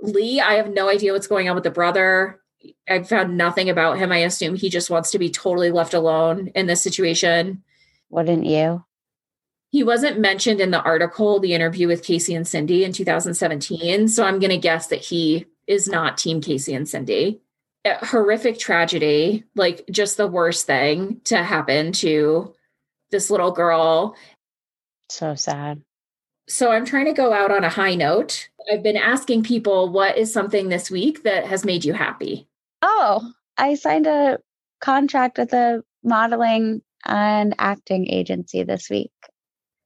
Lee, I have no idea what's going on with the brother. I found nothing about him. I assume he just wants to be totally left alone in this situation. Wouldn't you? He wasn't mentioned in the article, the interview with Casey and Cindy in 2017. So I'm going to guess that he is not Team Casey and Cindy. a horrific tragedy, like just the worst thing to happen to this little girl. So sad. So I'm trying to go out on a high note. I've been asking people what is something this week that has made you happy? Oh, I signed a contract with a modeling and acting agency this week.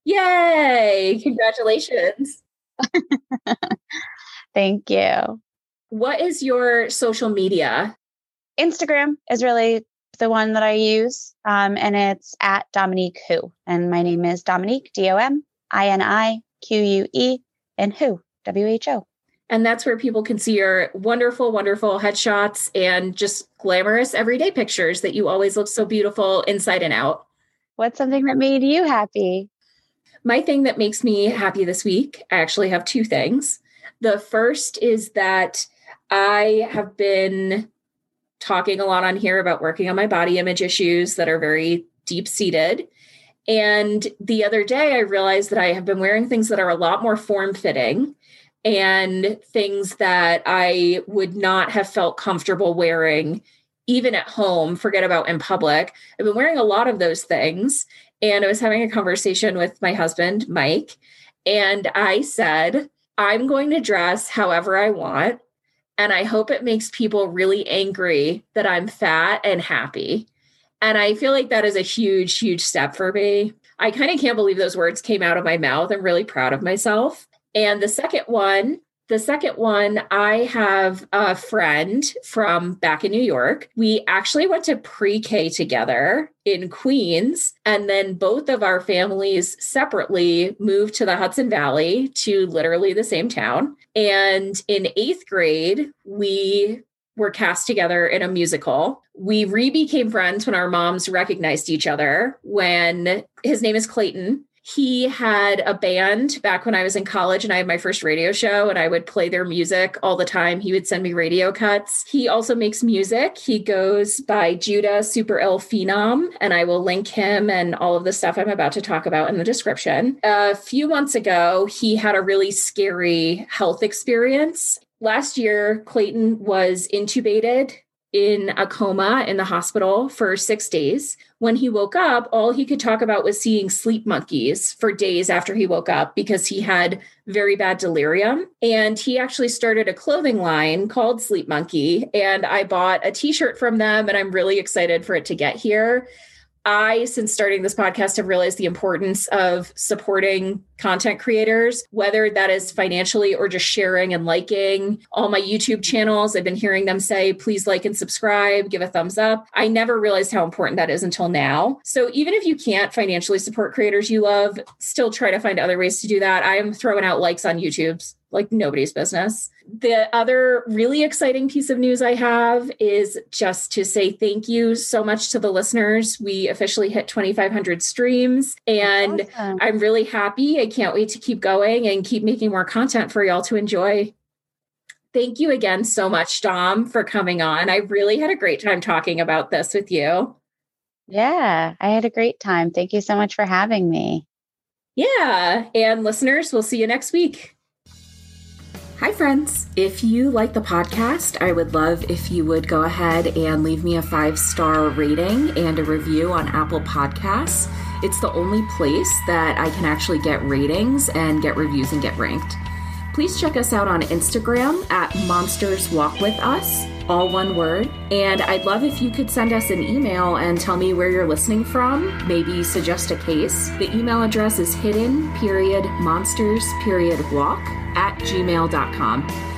Yay! Congratulations. <laughs> Thank you. What is your social media? Instagram is really the one that I use, um, and it's at Dominique Who. And my name is Dominique, D O M I N I Q U E, and Who, W H O. And that's where people can see your wonderful, wonderful headshots and just glamorous everyday pictures that you always look so beautiful inside and out. What's something that made you happy? My thing that makes me happy this week, I actually have two things. The first is that I have been talking a lot on here about working on my body image issues that are very deep seated. And the other day, I realized that I have been wearing things that are a lot more form fitting and things that I would not have felt comfortable wearing even at home, forget about in public. I've been wearing a lot of those things. And I was having a conversation with my husband, Mike, and I said, I'm going to dress however I want. And I hope it makes people really angry that I'm fat and happy. And I feel like that is a huge, huge step for me. I kind of can't believe those words came out of my mouth. I'm really proud of myself. And the second one the second one, I have a friend from back in New York. We actually went to pre K together in Queens. And then both of our families separately moved to the Hudson Valley to literally the same town. And in eighth grade, we were cast together in a musical. We re became friends when our moms recognized each other. When his name is Clayton, he had a band back when I was in college and I had my first radio show and I would play their music all the time. He would send me radio cuts. He also makes music. He goes by Judah Super Ill Phenom and I will link him and all of the stuff I'm about to talk about in the description. A few months ago, he had a really scary health experience. Last year, Clayton was intubated in a coma in the hospital for six days. When he woke up, all he could talk about was seeing sleep monkeys for days after he woke up because he had very bad delirium. And he actually started a clothing line called Sleep Monkey. And I bought a t shirt from them, and I'm really excited for it to get here. I, since starting this podcast, have realized the importance of supporting content creators, whether that is financially or just sharing and liking all my YouTube channels. I've been hearing them say, please like and subscribe, give a thumbs up. I never realized how important that is until now. So even if you can't financially support creators you love, still try to find other ways to do that. I am throwing out likes on YouTube's like nobody's business. The other really exciting piece of news I have is just to say thank you so much to the listeners. We officially hit 2,500 streams, and awesome. I'm really happy. I can't wait to keep going and keep making more content for y'all to enjoy. Thank you again so much, Dom, for coming on. I really had a great time talking about this with you. Yeah, I had a great time. Thank you so much for having me. Yeah. And listeners, we'll see you next week. Hi, friends. If you like the podcast, I would love if you would go ahead and leave me a five star rating and a review on Apple Podcasts. It's the only place that I can actually get ratings and get reviews and get ranked. Please check us out on Instagram at Monsters Walk With Us, all one word. And I'd love if you could send us an email and tell me where you're listening from, maybe suggest a case. The email address is hidden period monsters period walk at gmail.com.